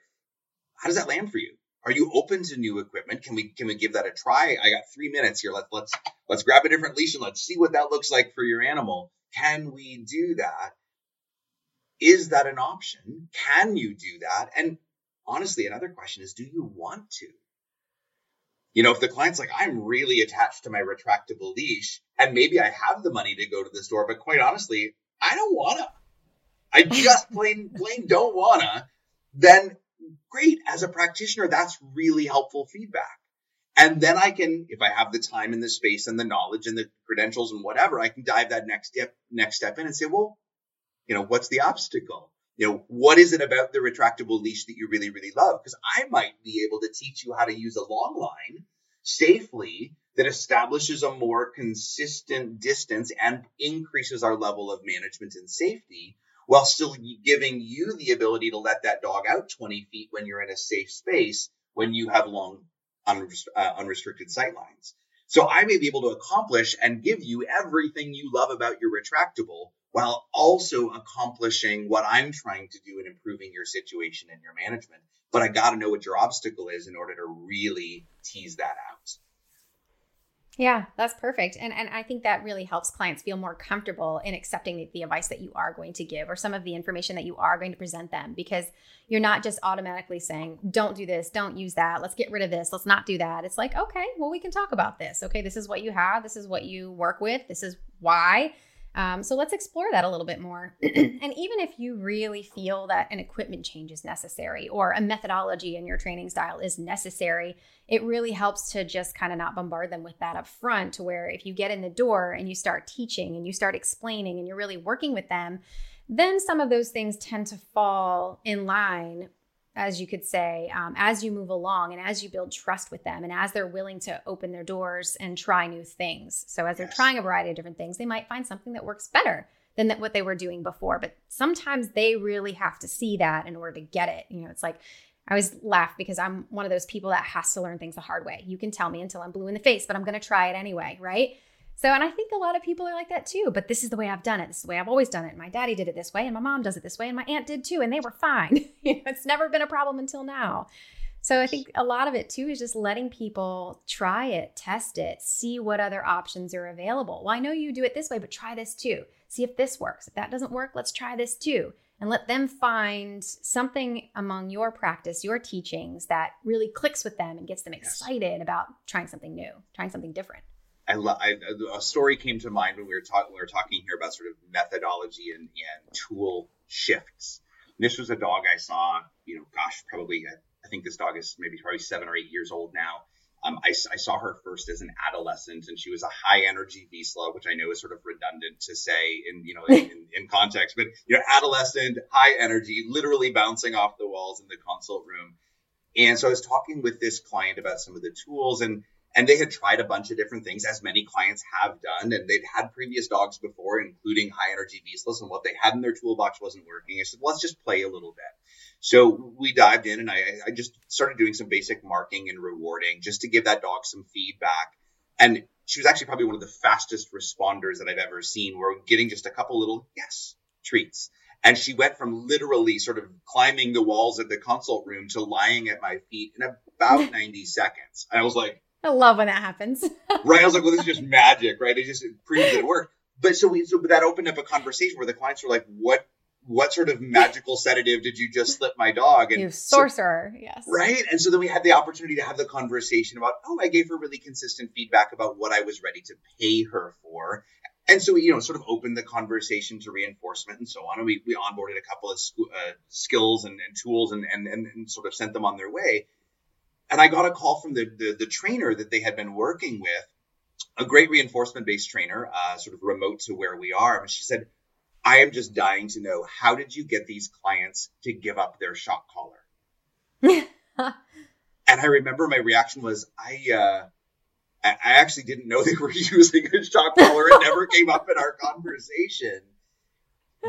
How does that land for you? Are you open to new equipment? Can we can we give that a try? I got three minutes here. Let's let's let's grab a different leash and let's see what that looks like for your animal. Can we do that? Is that an option? Can you do that? And honestly, another question is, do you want to? You know, if the client's like, I'm really attached to my retractable leash, and maybe I have the money to go to the store, but quite honestly, I don't wanna. I just plain plain don't wanna. Then great. As a practitioner, that's really helpful feedback. And then I can, if I have the time and the space and the knowledge and the credentials and whatever, I can dive that next step next step in and say, well, you know, what's the obstacle? You know, what is it about the retractable leash that you really, really love? Because I might be able to teach you how to use a long line safely that establishes a more consistent distance and increases our level of management and safety while still giving you the ability to let that dog out 20 feet when you're in a safe space when you have long uh, unrestricted sight lines. So I may be able to accomplish and give you everything you love about your retractable while also accomplishing what I'm trying to do in improving your situation and your management. But I got to know what your obstacle is in order to really tease that out. Yeah, that's perfect. And and I think that really helps clients feel more comfortable in accepting the, the, advice that you are going to give or some of the information that you are going to present them because you're not just automatically saying, don't do this, don't use that, let's get rid of this, let's not do that. It's like, okay, well, we can talk about this. Okay, this is what you have, this is what you work with, this is why. Um, so let's explore that a little bit more. and even if you really feel that an equipment change is necessary or a methodology in your training style is necessary, it really helps to just kind of not bombard them with that up front. To where if you get in the door and you start teaching and you start explaining and you're really working with them, then some of those things tend to fall in line as you could say, um, as you move along and as you build trust with them and as they're willing to open their doors and try new things. So, as they're trying a variety of different things, they might find something that works better than that, what they were doing before. But sometimes they really have to see that in order to get it. You know, it's like, I always laugh because I'm one of those people that has to learn things the hard way. You can tell me until I'm blue in the face, but I'm going to try it anyway, right? So, and I think a lot of people are like that too, but this is the way I've done it. This is the way I've always done it. My daddy did it this way, and my mom does it this way, and my aunt did too, and they were fine. it's never been a problem until now. So I think a lot of it too is just letting people try it, test it, see what other options are available. Well, I know you do it this way, but try this too. See if this works. If that doesn't work, let's try this too. And let them find something among your practice, your teachings that really clicks with them and gets them excited about trying something new, trying something different. I, I, a story came to mind when we were talking we were talking here about sort of methodology and, and tool shifts. And this was a dog I saw, you know, gosh, probably I think this dog is maybe probably seven or eight years old now. Um, I, I, saw her first as an adolescent, and she was a high energy Vizsla, which I know is sort of redundant to say in you know in, in, context, but you know adolescent, high energy, literally bouncing off the walls in the consult room. And so I was talking with this client about some of the tools, and and they had tried a bunch of different things, as many clients have done, and they'd had previous dogs before, including high energy Vizslas, and what they had in their toolbox wasn't working. I said, let's just play a little bit. So we dived in, and I, I just started doing some basic marking and rewarding just to give that dog some feedback. And she was actually probably one of the fastest responders that I've ever seen. We're getting just a couple little yes treats. And she went from literally sort of climbing the walls of the consult room to lying at my feet in about 90 seconds. And I was like, I love when that happens. right. I was like, well, this is just magic, right? It just it proves that it worked. But so we so that opened up a conversation where the clients were like, what what sort of magical sedative did you just slip my dog? And you sorcerer, so, yes. Right. And so then we had the opportunity to have the conversation about, oh, I gave her really consistent feedback about what I was ready to pay her for. And so we, you know, sort of opened the conversation to reinforcement and so on. And we, we onboarded a couple of sc- uh, skills and, and tools and, and, and sort of sent them on their way. And I got a call from the, the, the trainer that they had been working with, a great reinforcement based trainer, uh, sort of remote to where we are. And she said, I am just dying to know how did you get these clients to give up their shock collar? and I remember my reaction was, I, uh, I actually didn't know they were using a shock collar. It never came up in our conversation.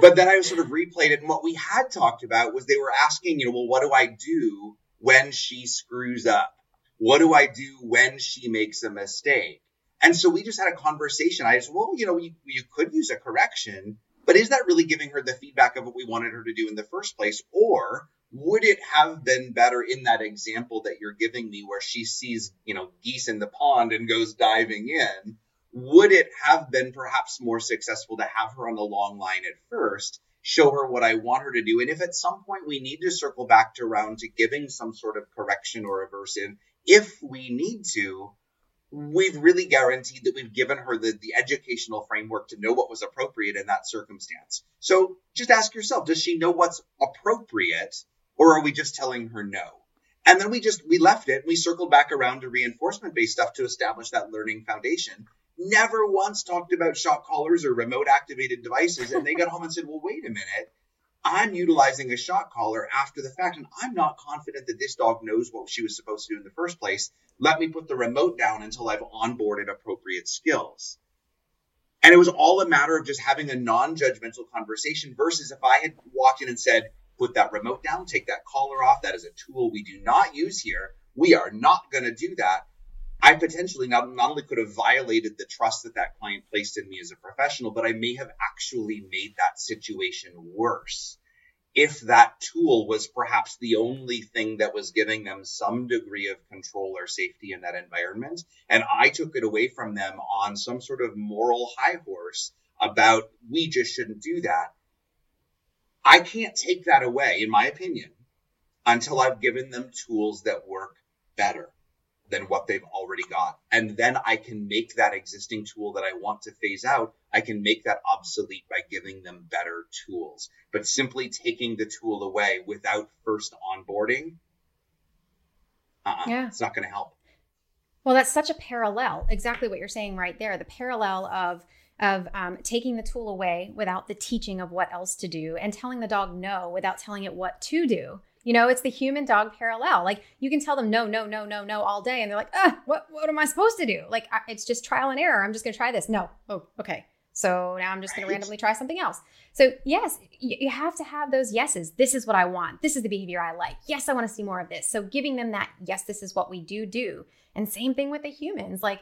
But then I sort of replayed it. And what we had talked about was they were asking, you know, well, what do I do when she screws up? What do I do when she makes a mistake? And so we just had a conversation. I said, well, you know, you, you could use a correction, but is that really giving her the feedback of what we wanted her to do in the first place? Or would it have been better in that example that you're giving me where she sees, you know, geese in the pond and goes diving in? Would it have been perhaps more successful to have her on the long line at first show her what I want her to do. And if at some point we need to circle back to round to giving some sort of correction or aversive, if we need to, we've really guaranteed that we've given her the, the educational framework to know what was appropriate in that circumstance. So just ask yourself, does she know what's appropriate or are we just telling her no? And then we just, we left it. We circled back around to reinforcement based stuff to establish that learning foundation. Never once talked about shock collars or remote activated devices. And they got home and said, well, wait a minute. I'm utilizing a shock collar after the fact, and I'm not confident that this dog knows what she was supposed to do in the first place. Let me put the remote down until I've onboarded appropriate skills. And it was all a matter of just having a non judgmental conversation versus if I had walked in and said, put that remote down, take that collar off. That is a tool we do not use here. We are not going to do that. I potentially not, not only could have violated the trust that that client placed in me as a professional, but I may have actually made that situation worse. If that tool was perhaps the only thing that was giving them some degree of control or safety in that environment, and I took it away from them on some sort of moral high horse about we just shouldn't do that, I can't take that away, in my opinion, until I've given them tools that work better than what they've already got. And then I can make that existing tool that I want to phase out, I can make that obsolete by giving them better tools. But simply taking the tool away without first onboarding, uh-uh, yeah. it's not going to help. Well, that's such a parallel. Exactly what you're saying right there. The parallel of of um, taking the tool away without the teaching of what else to do and telling the dog no without telling it what to do. You know, it's the human dog parallel. Like you can tell them no, no, no, no, no all day, and they're like, ah, what, what am I supposed to do? Like I, it's just trial and error. I'm just gonna try this. No, oh, okay. So now I'm just right. gonna randomly try something else. So yes, you have to have those yeses. This is what I want. This is the behavior I like. Yes, I want to see more of this. So giving them that yes, this is what we do do. And same thing with the humans. Like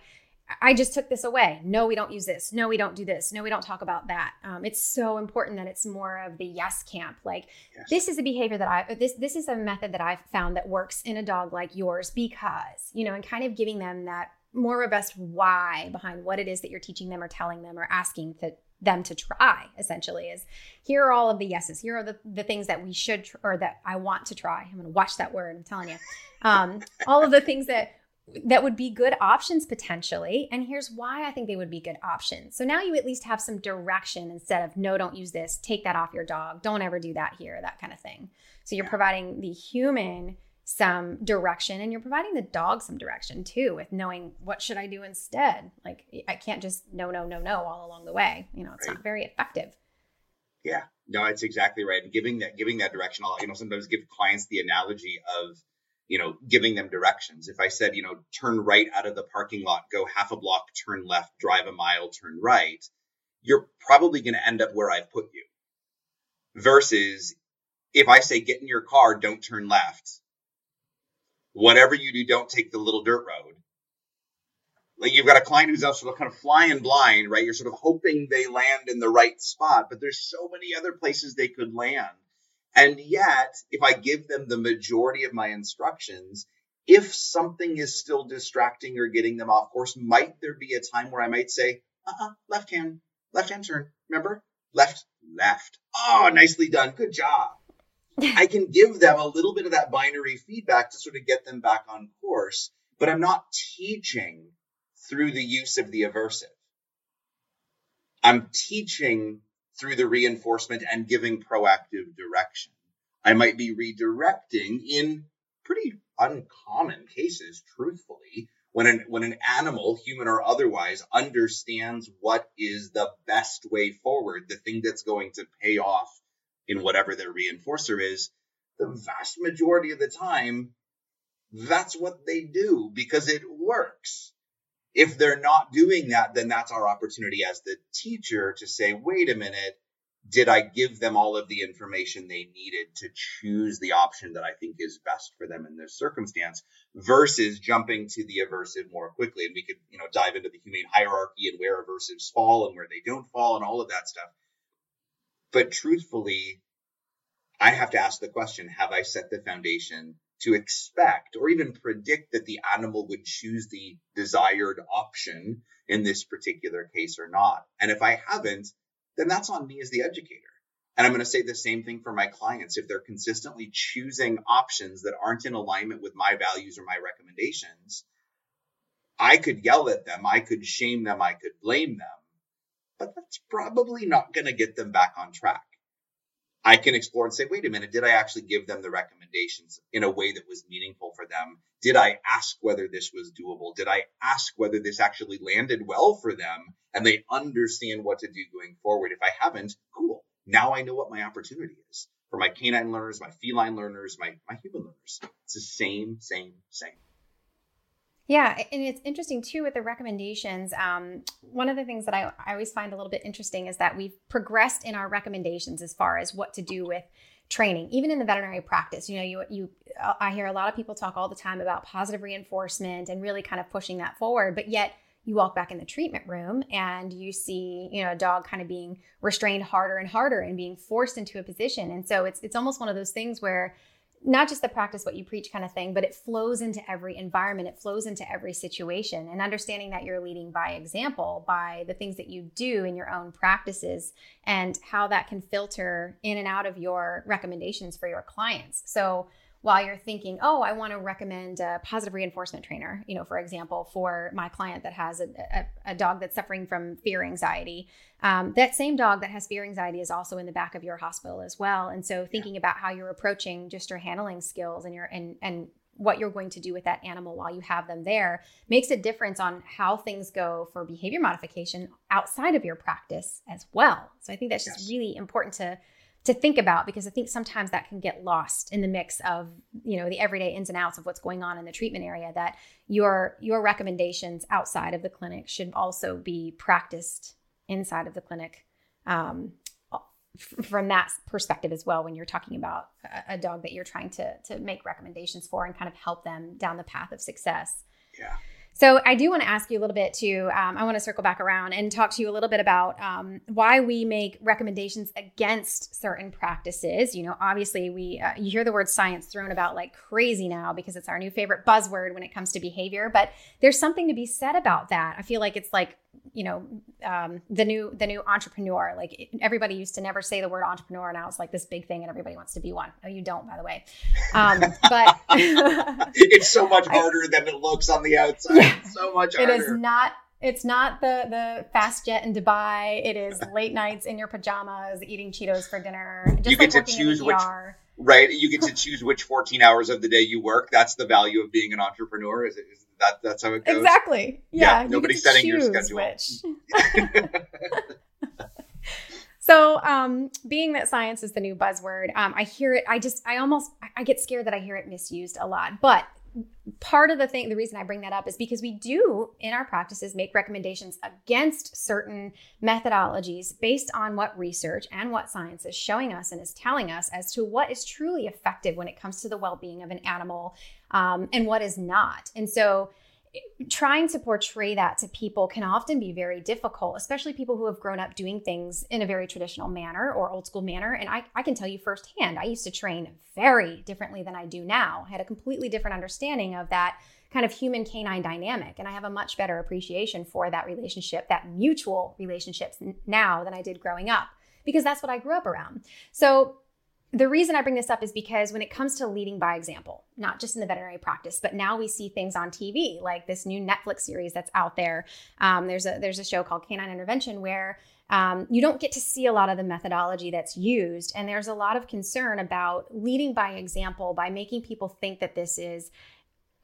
I just took this away. No, we don't use this. No, we don't do this. No, we don't talk about that. Um, it's so important that it's more of the yes camp. Like yes. this is a behavior that I this this is a method that I've found that works in a dog like yours because you know, and kind of giving them that more robust why behind what it is that you're teaching them or telling them or asking to them to try essentially is here are all of the yeses here are the, the things that we should tr- or that i want to try i'm going to watch that word i'm telling you um, all of the things that that would be good options potentially. And here's why I think they would be good options. So now you at least have some direction instead of, no, don't use this, take that off your dog, don't ever do that here, that kind of thing. So you're providing the human some direction and you're providing the dog some direction too with knowing what should I do instead. Like I can't just no, no, no, no all along the way. You know, it's right. not very effective. Yeah, no, it's exactly right. And giving that giving that direction, I'll you know sometimes give clients the analogy of you know, giving them directions. If I said, you know, turn right out of the parking lot, go half a block, turn left, drive a mile, turn right, you're probably going to end up where I've put you. Versus if I say, get in your car, don't turn left. Whatever you do, don't take the little dirt road. Like you've got a client who's sort of kind of flying blind, right? You're sort of hoping they land in the right spot, but there's so many other places they could land and yet, if I give them the majority of my instructions, if something is still distracting or getting them off course, might there be a time where I might say, uh uh-uh, left hand, left hand turn. Remember? Left, left. Oh, nicely done. Good job. I can give them a little bit of that binary feedback to sort of get them back on course, but I'm not teaching through the use of the aversive. I'm teaching through the reinforcement and giving proactive direction. I might be redirecting in pretty uncommon cases, truthfully, when an, when an animal, human or otherwise, understands what is the best way forward, the thing that's going to pay off in whatever their reinforcer is, the vast majority of the time, that's what they do because it works. If they're not doing that, then that's our opportunity as the teacher to say, wait a minute, did I give them all of the information they needed to choose the option that I think is best for them in this circumstance versus jumping to the aversive more quickly? And we could, you know, dive into the humane hierarchy and where aversives fall and where they don't fall and all of that stuff. But truthfully, I have to ask the question, have I set the foundation to expect or even predict that the animal would choose the desired option in this particular case or not. And if I haven't, then that's on me as the educator. And I'm going to say the same thing for my clients. If they're consistently choosing options that aren't in alignment with my values or my recommendations, I could yell at them, I could shame them, I could blame them, but that's probably not going to get them back on track. I can explore and say, wait a minute, did I actually give them the recommendations in a way that was meaningful for them? Did I ask whether this was doable? Did I ask whether this actually landed well for them and they understand what to do going forward? If I haven't, cool. Now I know what my opportunity is for my canine learners, my feline learners, my, my human learners. It's the same, same, same. Yeah, and it's interesting too with the recommendations. Um, one of the things that I, I always find a little bit interesting is that we've progressed in our recommendations as far as what to do with training, even in the veterinary practice. You know, you you I hear a lot of people talk all the time about positive reinforcement and really kind of pushing that forward, but yet you walk back in the treatment room and you see you know a dog kind of being restrained harder and harder and being forced into a position and so it's it's almost one of those things where not just the practice what you preach kind of thing, but it flows into every environment. It flows into every situation. And understanding that you're leading by example, by the things that you do in your own practices, and how that can filter in and out of your recommendations for your clients. So, while you're thinking, oh, I want to recommend a positive reinforcement trainer, you know, for example, for my client that has a, a, a dog that's suffering from fear anxiety, um, that same dog that has fear anxiety is also in the back of your hospital as well. And so thinking yeah. about how you're approaching just your handling skills and your and and what you're going to do with that animal while you have them there makes a difference on how things go for behavior modification outside of your practice as well. So I think that's just really important to to think about because I think sometimes that can get lost in the mix of you know the everyday ins and outs of what's going on in the treatment area that your your recommendations outside of the clinic should also be practiced inside of the clinic um, from that perspective as well when you're talking about a, a dog that you're trying to to make recommendations for and kind of help them down the path of success. Yeah so I do want to ask you a little bit too. Um, I want to circle back around and talk to you a little bit about um, why we make recommendations against certain practices. You know, obviously we uh, you hear the word science thrown about like crazy now because it's our new favorite buzzword when it comes to behavior. But there's something to be said about that. I feel like it's like you know um, the new the new entrepreneur like everybody used to never say the word entrepreneur now it's like this big thing and everybody wants to be one. Oh, you don't by the way um, but it's so much harder I, than it looks on the outside yeah, so much harder. it is not it's not the the fast jet in Dubai. It is late nights in your pajamas eating Cheetos for dinner. Just you get to choose which right. You get to choose which 14 hours of the day you work. That's the value of being an entrepreneur. Is, is that that's how it goes. Exactly. Yeah. yeah nobody's setting your schedule. so, um, being that science is the new buzzword, um, I hear it. I just, I almost, I get scared that I hear it misused a lot. But part of the thing, the reason I bring that up is because we do in our practices make recommendations against certain methodologies based on what research and what science is showing us and is telling us as to what is truly effective when it comes to the well being of an animal um, and what is not. And so, trying to portray that to people can often be very difficult, especially people who have grown up doing things in a very traditional manner or old school manner. And I, I can tell you firsthand, I used to train very differently than I do now. I had a completely different understanding of that kind of human canine dynamic. And I have a much better appreciation for that relationship, that mutual relationships now than I did growing up, because that's what I grew up around. So the reason I bring this up is because when it comes to leading by example, not just in the veterinary practice, but now we see things on TV like this new Netflix series that's out there. Um, there's a there's a show called Canine Intervention where um, you don't get to see a lot of the methodology that's used, and there's a lot of concern about leading by example by making people think that this is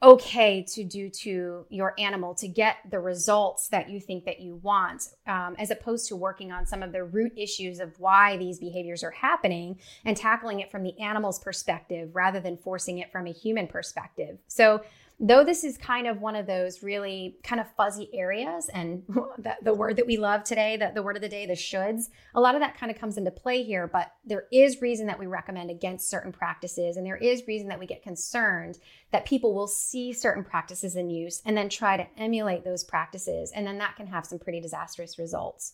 okay to do to your animal to get the results that you think that you want um, as opposed to working on some of the root issues of why these behaviors are happening and tackling it from the animal's perspective rather than forcing it from a human perspective. So though this is kind of one of those really kind of fuzzy areas and the, the word that we love today the, the word of the day the shoulds a lot of that kind of comes into play here but there is reason that we recommend against certain practices and there is reason that we get concerned that people will see certain practices in use and then try to emulate those practices and then that can have some pretty disastrous results.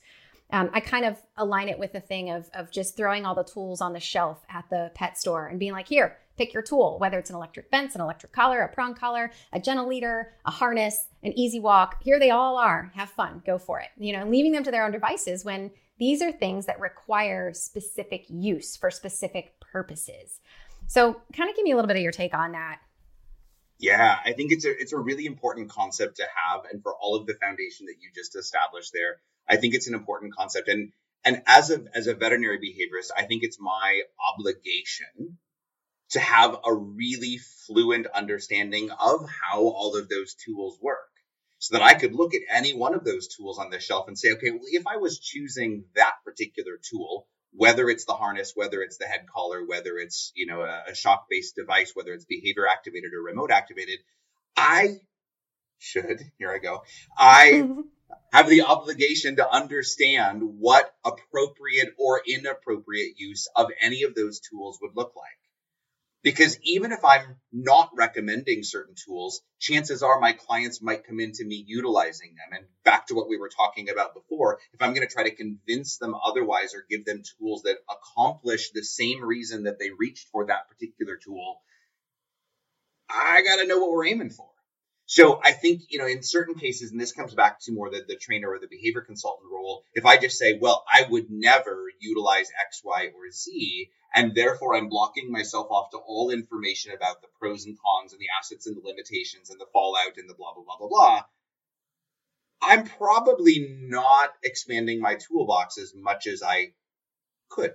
Um, I kind of align it with the thing of, of just throwing all the tools on the shelf at the pet store and being like, here, pick your tool, whether it's an electric fence, an electric collar, a prong collar, a gentle leader, a harness, an easy walk. Here they all are. Have fun, go for it. You know, leaving them to their own devices when These are things that require specific use for specific purposes. So, kind of give me a little bit of your take on that. Yeah, I think it's a it's a really important concept to have, and for all of the foundation that you just established there, I think it's an important concept. And and as a as a veterinary behaviorist, I think it's my obligation to have a really fluent understanding of how all of those tools work, so that I could look at any one of those tools on the shelf and say, okay, well, if I was choosing that particular tool, whether it's the harness, whether it's the head collar, whether it's, you know, a, a shock based device, whether it's behavior activated or remote activated, I should, here I go, I have the obligation to understand what appropriate or inappropriate use of any of those tools would look like. Because even if I'm not recommending certain tools, chances are my clients might come into me utilizing them. And back to what we were talking about before, if I'm going to try to convince them otherwise or give them tools that accomplish the same reason that they reached for that particular tool, I got to know what we're aiming for. So I think, you know, in certain cases, and this comes back to more the, the trainer or the behavior consultant role, if I just say, well, I would never utilize X, Y, or Z, and therefore I'm blocking myself off to all information about the pros and cons and the assets and the limitations and the fallout and the blah, blah, blah, blah, blah, I'm probably not expanding my toolbox as much as I could.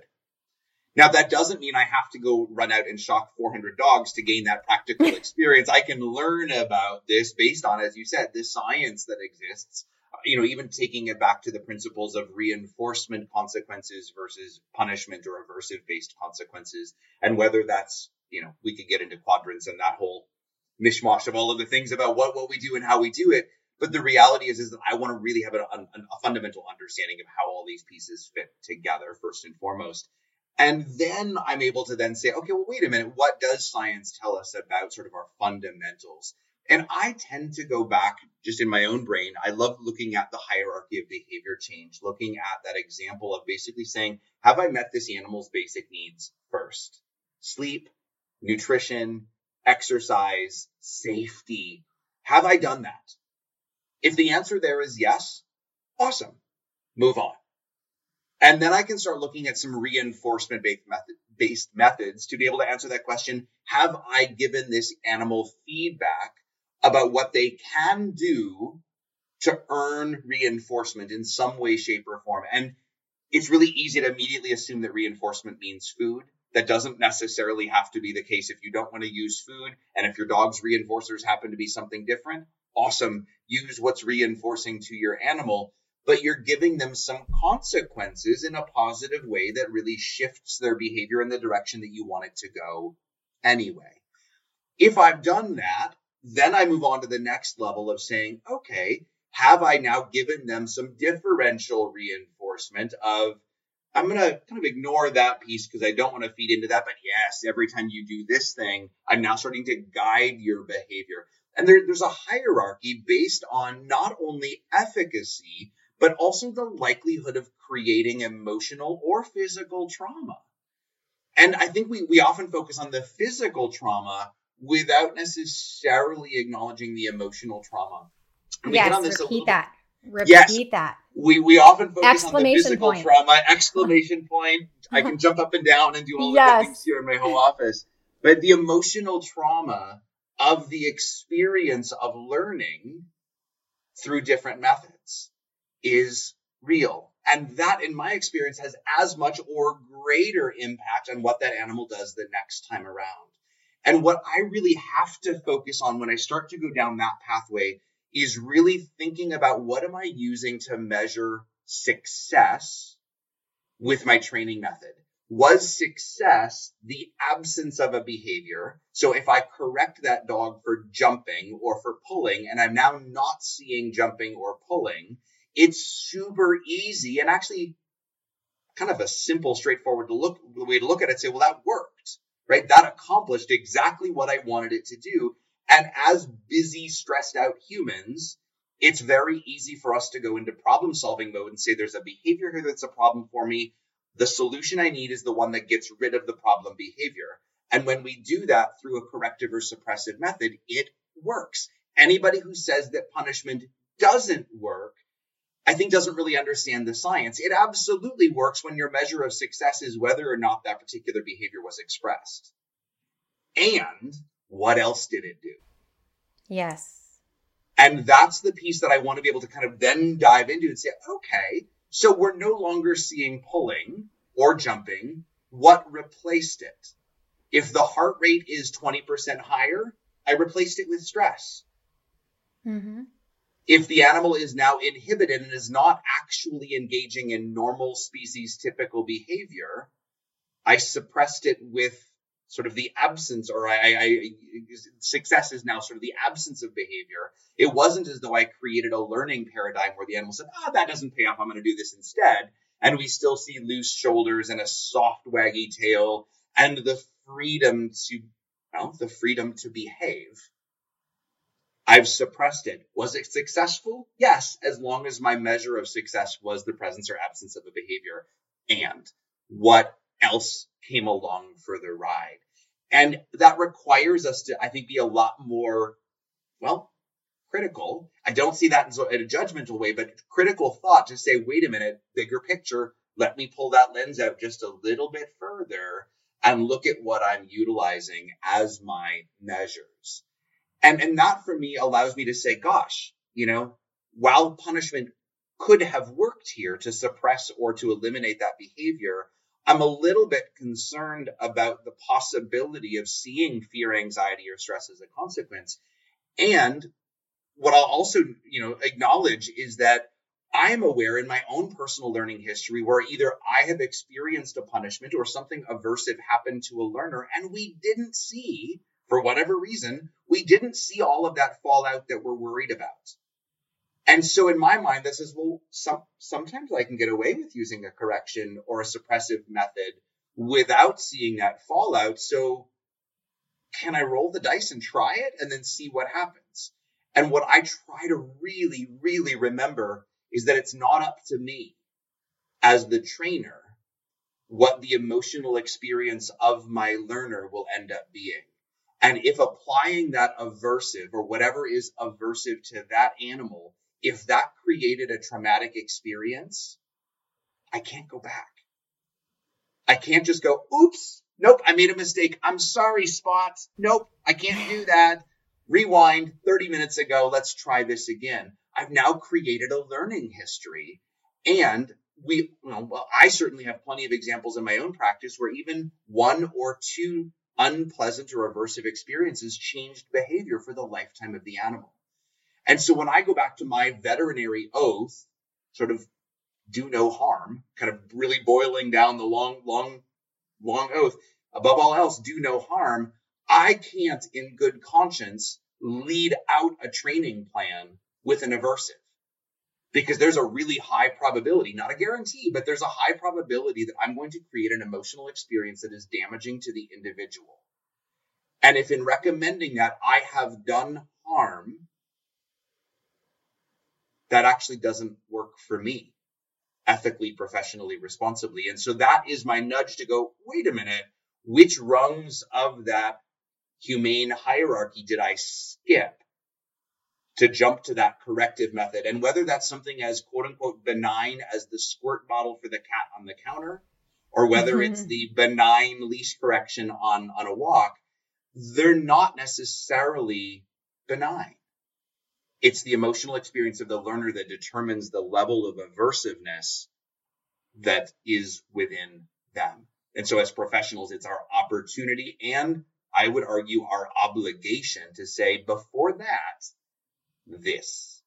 Now, that doesn't mean I have to go run out and shock 400 dogs to gain that practical experience. I can learn about this based on, as you said, the science that exists. You know, even taking it back to the principles of reinforcement consequences versus punishment or aversive based consequences, and whether that's, you know, we could get into quadrants and that whole mishmash of all of the things about what, what we do and how we do it. But the reality is, is that I want to really have a, a, a fundamental understanding of how all these pieces fit together, first and foremost. And then I'm able to then say, okay, well, wait a minute. What does science tell us about sort of our fundamentals? And I tend to go back just in my own brain. I love looking at the hierarchy of behavior change, looking at that example of basically saying, have I met this animal's basic needs first? Sleep, nutrition, exercise, safety. Have I done that? If the answer there is yes, awesome. Move on. And then I can start looking at some reinforcement based methods to be able to answer that question. Have I given this animal feedback about what they can do to earn reinforcement in some way, shape, or form? And it's really easy to immediately assume that reinforcement means food. That doesn't necessarily have to be the case if you don't want to use food. And if your dog's reinforcers happen to be something different, awesome. Use what's reinforcing to your animal but you're giving them some consequences in a positive way that really shifts their behavior in the direction that you want it to go anyway. If I've done that, then I move on to the next level of saying, okay, have I now given them some differential reinforcement of, I'm going to kind of ignore that piece because I don't want to feed into that. But yes, every time you do this thing, I'm now starting to guide your behavior. And there, there's a hierarchy based on not only efficacy, but also the likelihood of creating emotional or physical trauma. And I think we, we often focus on the physical trauma without necessarily acknowledging the emotional trauma. yes, repeat that. Repeat yes, that. We we often focus on the physical point. trauma. Exclamation point. I can jump up and down and do all yes. the things here in my home office. But the emotional trauma of the experience of learning through different methods is real. And that, in my experience, has as much or greater impact on what that animal does the next time around. And what I really have to focus on when I start to go down that pathway is really thinking about what am I using to measure success with my training method? Was success the absence of a behavior? So if I correct that dog for jumping or for pulling, and I'm now not seeing jumping or pulling, it's super easy and actually kind of a simple, straightforward to look way to look at it. Say, well, that worked, right? That accomplished exactly what I wanted it to do. And as busy, stressed out humans, it's very easy for us to go into problem solving mode and say, there's a behavior here that's a problem for me. The solution I need is the one that gets rid of the problem behavior. And when we do that through a corrective or suppressive method, it works. Anybody who says that punishment doesn't work I think doesn't really understand the science. It absolutely works when your measure of success is whether or not that particular behavior was expressed. And what else did it do? Yes. And that's the piece that I want to be able to kind of then dive into and say, okay, so we're no longer seeing pulling or jumping. What replaced it? If the heart rate is 20% higher, I replaced it with stress. Mm-hmm. If the animal is now inhibited and is not actually engaging in normal species typical behavior, I suppressed it with sort of the absence or I, I, success is now sort of the absence of behavior. It wasn't as though I created a learning paradigm where the animal said, "Ah, oh, that doesn't pay off. I'm going to do this instead." And we still see loose shoulders and a soft waggy tail and the freedom to well, the freedom to behave. I've suppressed it. Was it successful? Yes, as long as my measure of success was the presence or absence of a behavior. And what else came along for the ride. And that requires us to, I think, be a lot more, well, critical. I don't see that in a judgmental way, but critical thought to say, wait a minute, bigger picture, let me pull that lens out just a little bit further and look at what I'm utilizing as my measures. And, and that for me allows me to say, gosh, you know, while punishment could have worked here to suppress or to eliminate that behavior, I'm a little bit concerned about the possibility of seeing fear, anxiety, or stress as a consequence. And what I'll also, you know, acknowledge is that I am aware in my own personal learning history where either I have experienced a punishment or something aversive happened to a learner and we didn't see, for whatever reason, we didn't see all of that fallout that we're worried about. And so in my mind, this is well, some, sometimes I can get away with using a correction or a suppressive method without seeing that fallout. So can I roll the dice and try it and then see what happens? And what I try to really, really remember is that it's not up to me as the trainer what the emotional experience of my learner will end up being. And if applying that aversive or whatever is aversive to that animal if that created a traumatic experience, I can't go back. I can't just go, oops, nope, I made a mistake. I'm sorry, Spot. Nope, I can't do that. Rewind 30 minutes ago. Let's try this again. I've now created a learning history. And we, well, I certainly have plenty of examples in my own practice where even one or two unpleasant or aversive experiences changed behavior for the lifetime of the animal. And so when I go back to my veterinary oath, sort of do no harm, kind of really boiling down the long, long, long oath, above all else, do no harm, I can't in good conscience lead out a training plan with an aversive because there's a really high probability, not a guarantee, but there's a high probability that I'm going to create an emotional experience that is damaging to the individual. And if in recommending that I have done harm, that actually doesn't work for me ethically, professionally, responsibly. And so that is my nudge to go, wait a minute, which rungs of that humane hierarchy did I skip to jump to that corrective method? And whether that's something as quote unquote benign as the squirt bottle for the cat on the counter, or whether mm-hmm. it's the benign leash correction on, on a walk, they're not necessarily benign. It's the emotional experience of the learner that determines the level of aversiveness that is within them. And so, as professionals, it's our opportunity and I would argue our obligation to say, before that, this.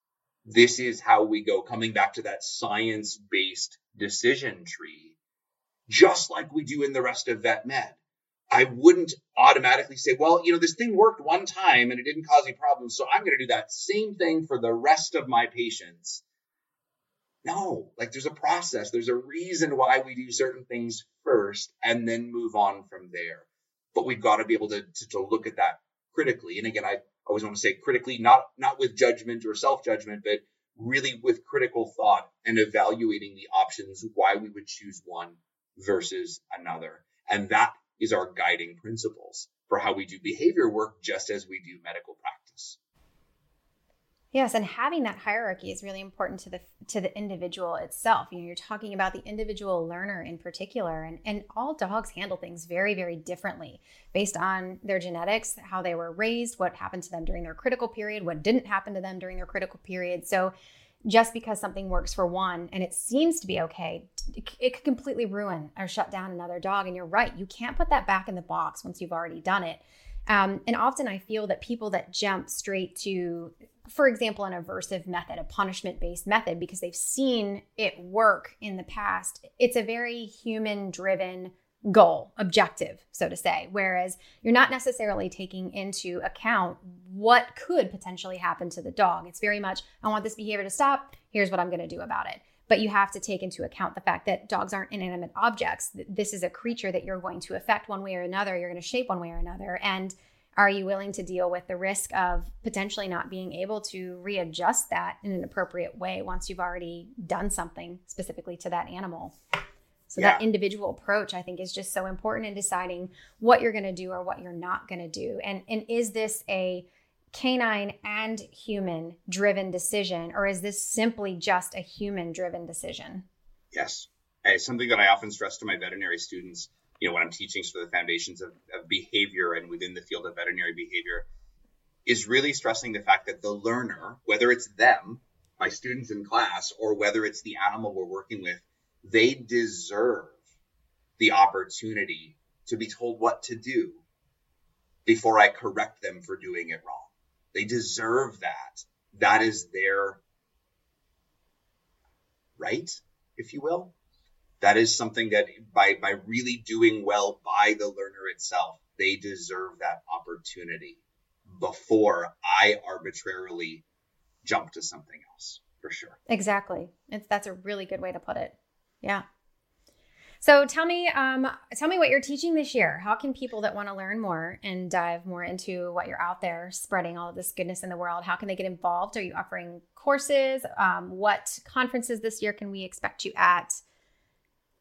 This is how we go, coming back to that science based decision tree, just like we do in the rest of vet med. I wouldn't automatically say, well, you know, this thing worked one time and it didn't cause any problems, so I'm going to do that same thing for the rest of my patients. No, like there's a process, there's a reason why we do certain things first and then move on from there. But we've got to be able to, to, to look at that critically. And again, I always want to say critically, not not with judgment or self-judgment, but really with critical thought and evaluating the options why we would choose one versus another. And that is our guiding principles for how we do behavior work, just as we do medical practice. Yes, and having that hierarchy is really important to the to the individual itself. You know, you're talking about the individual learner in particular, and and all dogs handle things very very differently based on their genetics, how they were raised, what happened to them during their critical period, what didn't happen to them during their critical period. So, just because something works for one and it seems to be okay, it, could completely ruin or shut down another dog. And you're right, you can't put that back in the box once you've already done it. Um, and often I feel that people that jump straight to, for example, an aversive method, a punishment based method, because they've seen it work in the past, it's a very human driven goal, objective, so to say. Whereas you're not necessarily taking into account what could potentially happen to the dog. It's very much, I want this behavior to stop. Here's what I'm going to do about it but you have to take into account the fact that dogs aren't inanimate objects. This is a creature that you're going to affect one way or another. You're going to shape one way or another. And are you willing to deal with the risk of potentially not being able to readjust that in an appropriate way once you've already done something specifically to that animal? So yeah. that individual approach I think is just so important in deciding what you're going to do or what you're not going to do. And and is this a canine and human driven decision, or is this simply just a human driven decision? Yes. It's something that I often stress to my veterinary students, you know, when I'm teaching sort of the foundations of, of behavior and within the field of veterinary behavior, is really stressing the fact that the learner, whether it's them, my students in class, or whether it's the animal we're working with, they deserve the opportunity to be told what to do before I correct them for doing it wrong. They deserve that. That is their right, if you will. That is something that by by really doing well by the learner itself, they deserve that opportunity before I arbitrarily jump to something else for sure. Exactly. It's that's a really good way to put it. Yeah. So tell me, um, tell me what you're teaching this year. How can people that want to learn more and dive more into what you're out there spreading all of this goodness in the world? How can they get involved? Are you offering courses? Um, what conferences this year can we expect you at?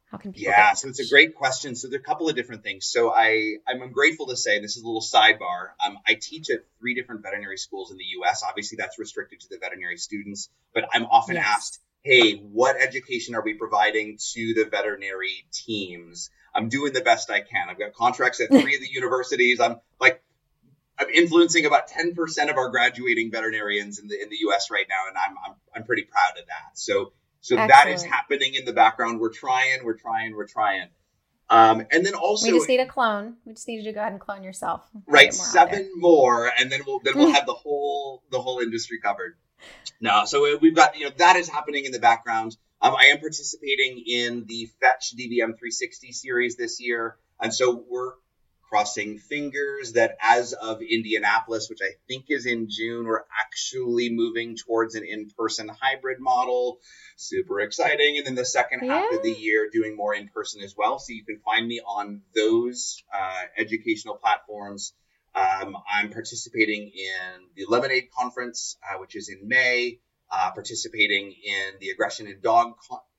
How can people? Yeah, so it's a great question. So there are a couple of different things. So I I'm grateful to say this is a little sidebar. Um, I teach at three different veterinary schools in the U.S. Obviously, that's restricted to the veterinary students, but I'm often yes. asked hey, what education are we providing to the veterinary teams? I'm doing the best I can. I've got contracts at three of the universities. I'm like, I'm influencing about 10% of our graduating veterinarians in the in the US right now, and I'm I'm, I'm pretty proud of that. So so Excellent. that is happening in the background. We're trying, we're trying, we're trying. Um, and then also we just need a clone. We just need you to go ahead and clone yourself. Right, more seven more, and then we'll then we'll have the whole the whole industry covered. No, so we've got you know that is happening in the background. Um, I am participating in the Fetch DVM 360 series this year, and so we're crossing fingers that as of Indianapolis, which I think is in June, we're actually moving towards an in-person hybrid model. Super exciting! And then the second half of the year, doing more in person as well. So you can find me on those uh, educational platforms. Um, I'm participating in the Lemonade Conference, uh, which is in May. Uh, participating in the Aggression in Dog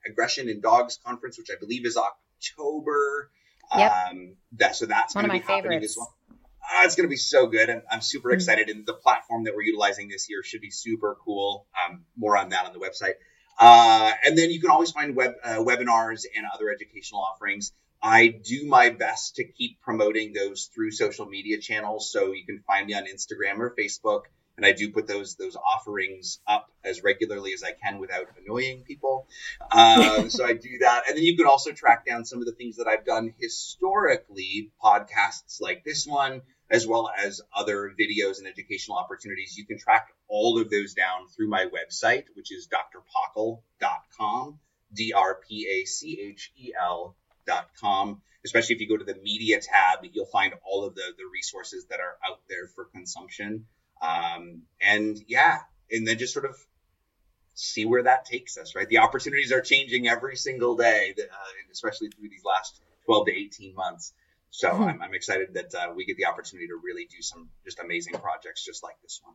Aggression in Dogs Conference, which I believe is October. Yep. Um, that so that's one of my favorites. As well. Uh, it's going to be so good, and I'm super mm-hmm. excited. And the platform that we're utilizing this year should be super cool. Um, more on that on the website. Uh, and then you can always find web uh, webinars and other educational offerings. I do my best to keep promoting those through social media channels. So you can find me on Instagram or Facebook. And I do put those those offerings up as regularly as I can without annoying people. Uh, so I do that, and then you can also track down some of the things that I've done historically, podcasts like this one, as well as other videos and educational opportunities. You can track all of those down through my website, which is drpachel.com, D R P A C H E L com. Especially if you go to the media tab, you'll find all of the, the resources that are out there for consumption. Um, and yeah, and then just sort of see where that takes us, right? The opportunities are changing every single day, uh, especially through these last 12 to 18 months. So mm-hmm. I'm, I'm, excited that uh, we get the opportunity to really do some just amazing projects just like this one.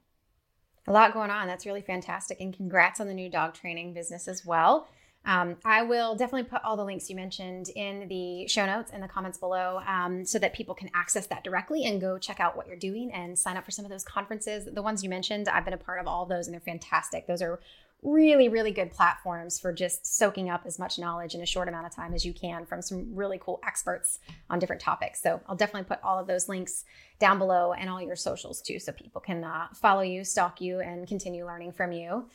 A lot going on. That's really fantastic. And congrats on the new dog training business as well. Um, I will definitely put all the links you mentioned in the show notes and the comments below um, so that people can access that directly and go check out what you're doing and sign up for some of those conferences. The ones you mentioned, I've been a part of all of those and they're fantastic. Those are really, really good platforms for just soaking up as much knowledge in a short amount of time as you can from some really cool experts on different topics. So I'll definitely put all of those links down below and all your socials too so people can uh, follow you, stalk you, and continue learning from you.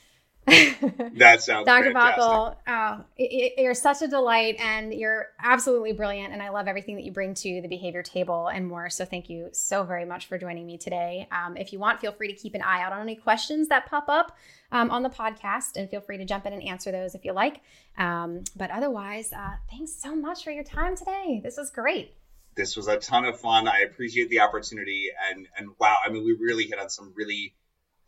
that sounds Dr. Pachel, oh, you're such a delight and you're absolutely brilliant. And I love everything that you bring to the behavior table and more. So thank you so very much for joining me today. Um, if you want, feel free to keep an eye out on any questions that pop up um, on the podcast and feel free to jump in and answer those if you like. Um, but otherwise, uh, thanks so much for your time today. This was great. This was a ton of fun. I appreciate the opportunity. And, and wow, I mean, we really hit on some really,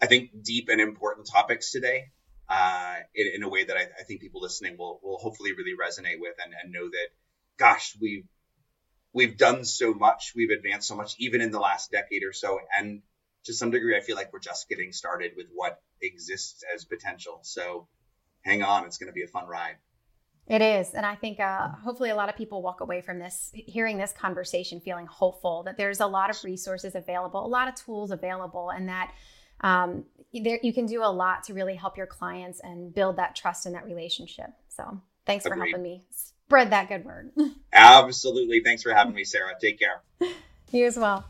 I think, deep and important topics today uh, in, in, a way that I, I, think people listening will will hopefully really resonate with and, and know that, gosh, we've we've done so much, we've advanced so much, even in the last decade or so, and to some degree, I feel like we're just getting started with what exists as potential. So, hang on, it's going to be a fun ride. It is. And I think uh, hopefully a lot of people walk away from this, hearing this conversation, feeling hopeful that there's a lot of resources available, a lot of tools available, and that um, there, you can do a lot to really help your clients and build that trust in that relationship. So thanks Agreed. for helping me spread that good word. Absolutely. Thanks for having me, Sarah. Take care. You as well.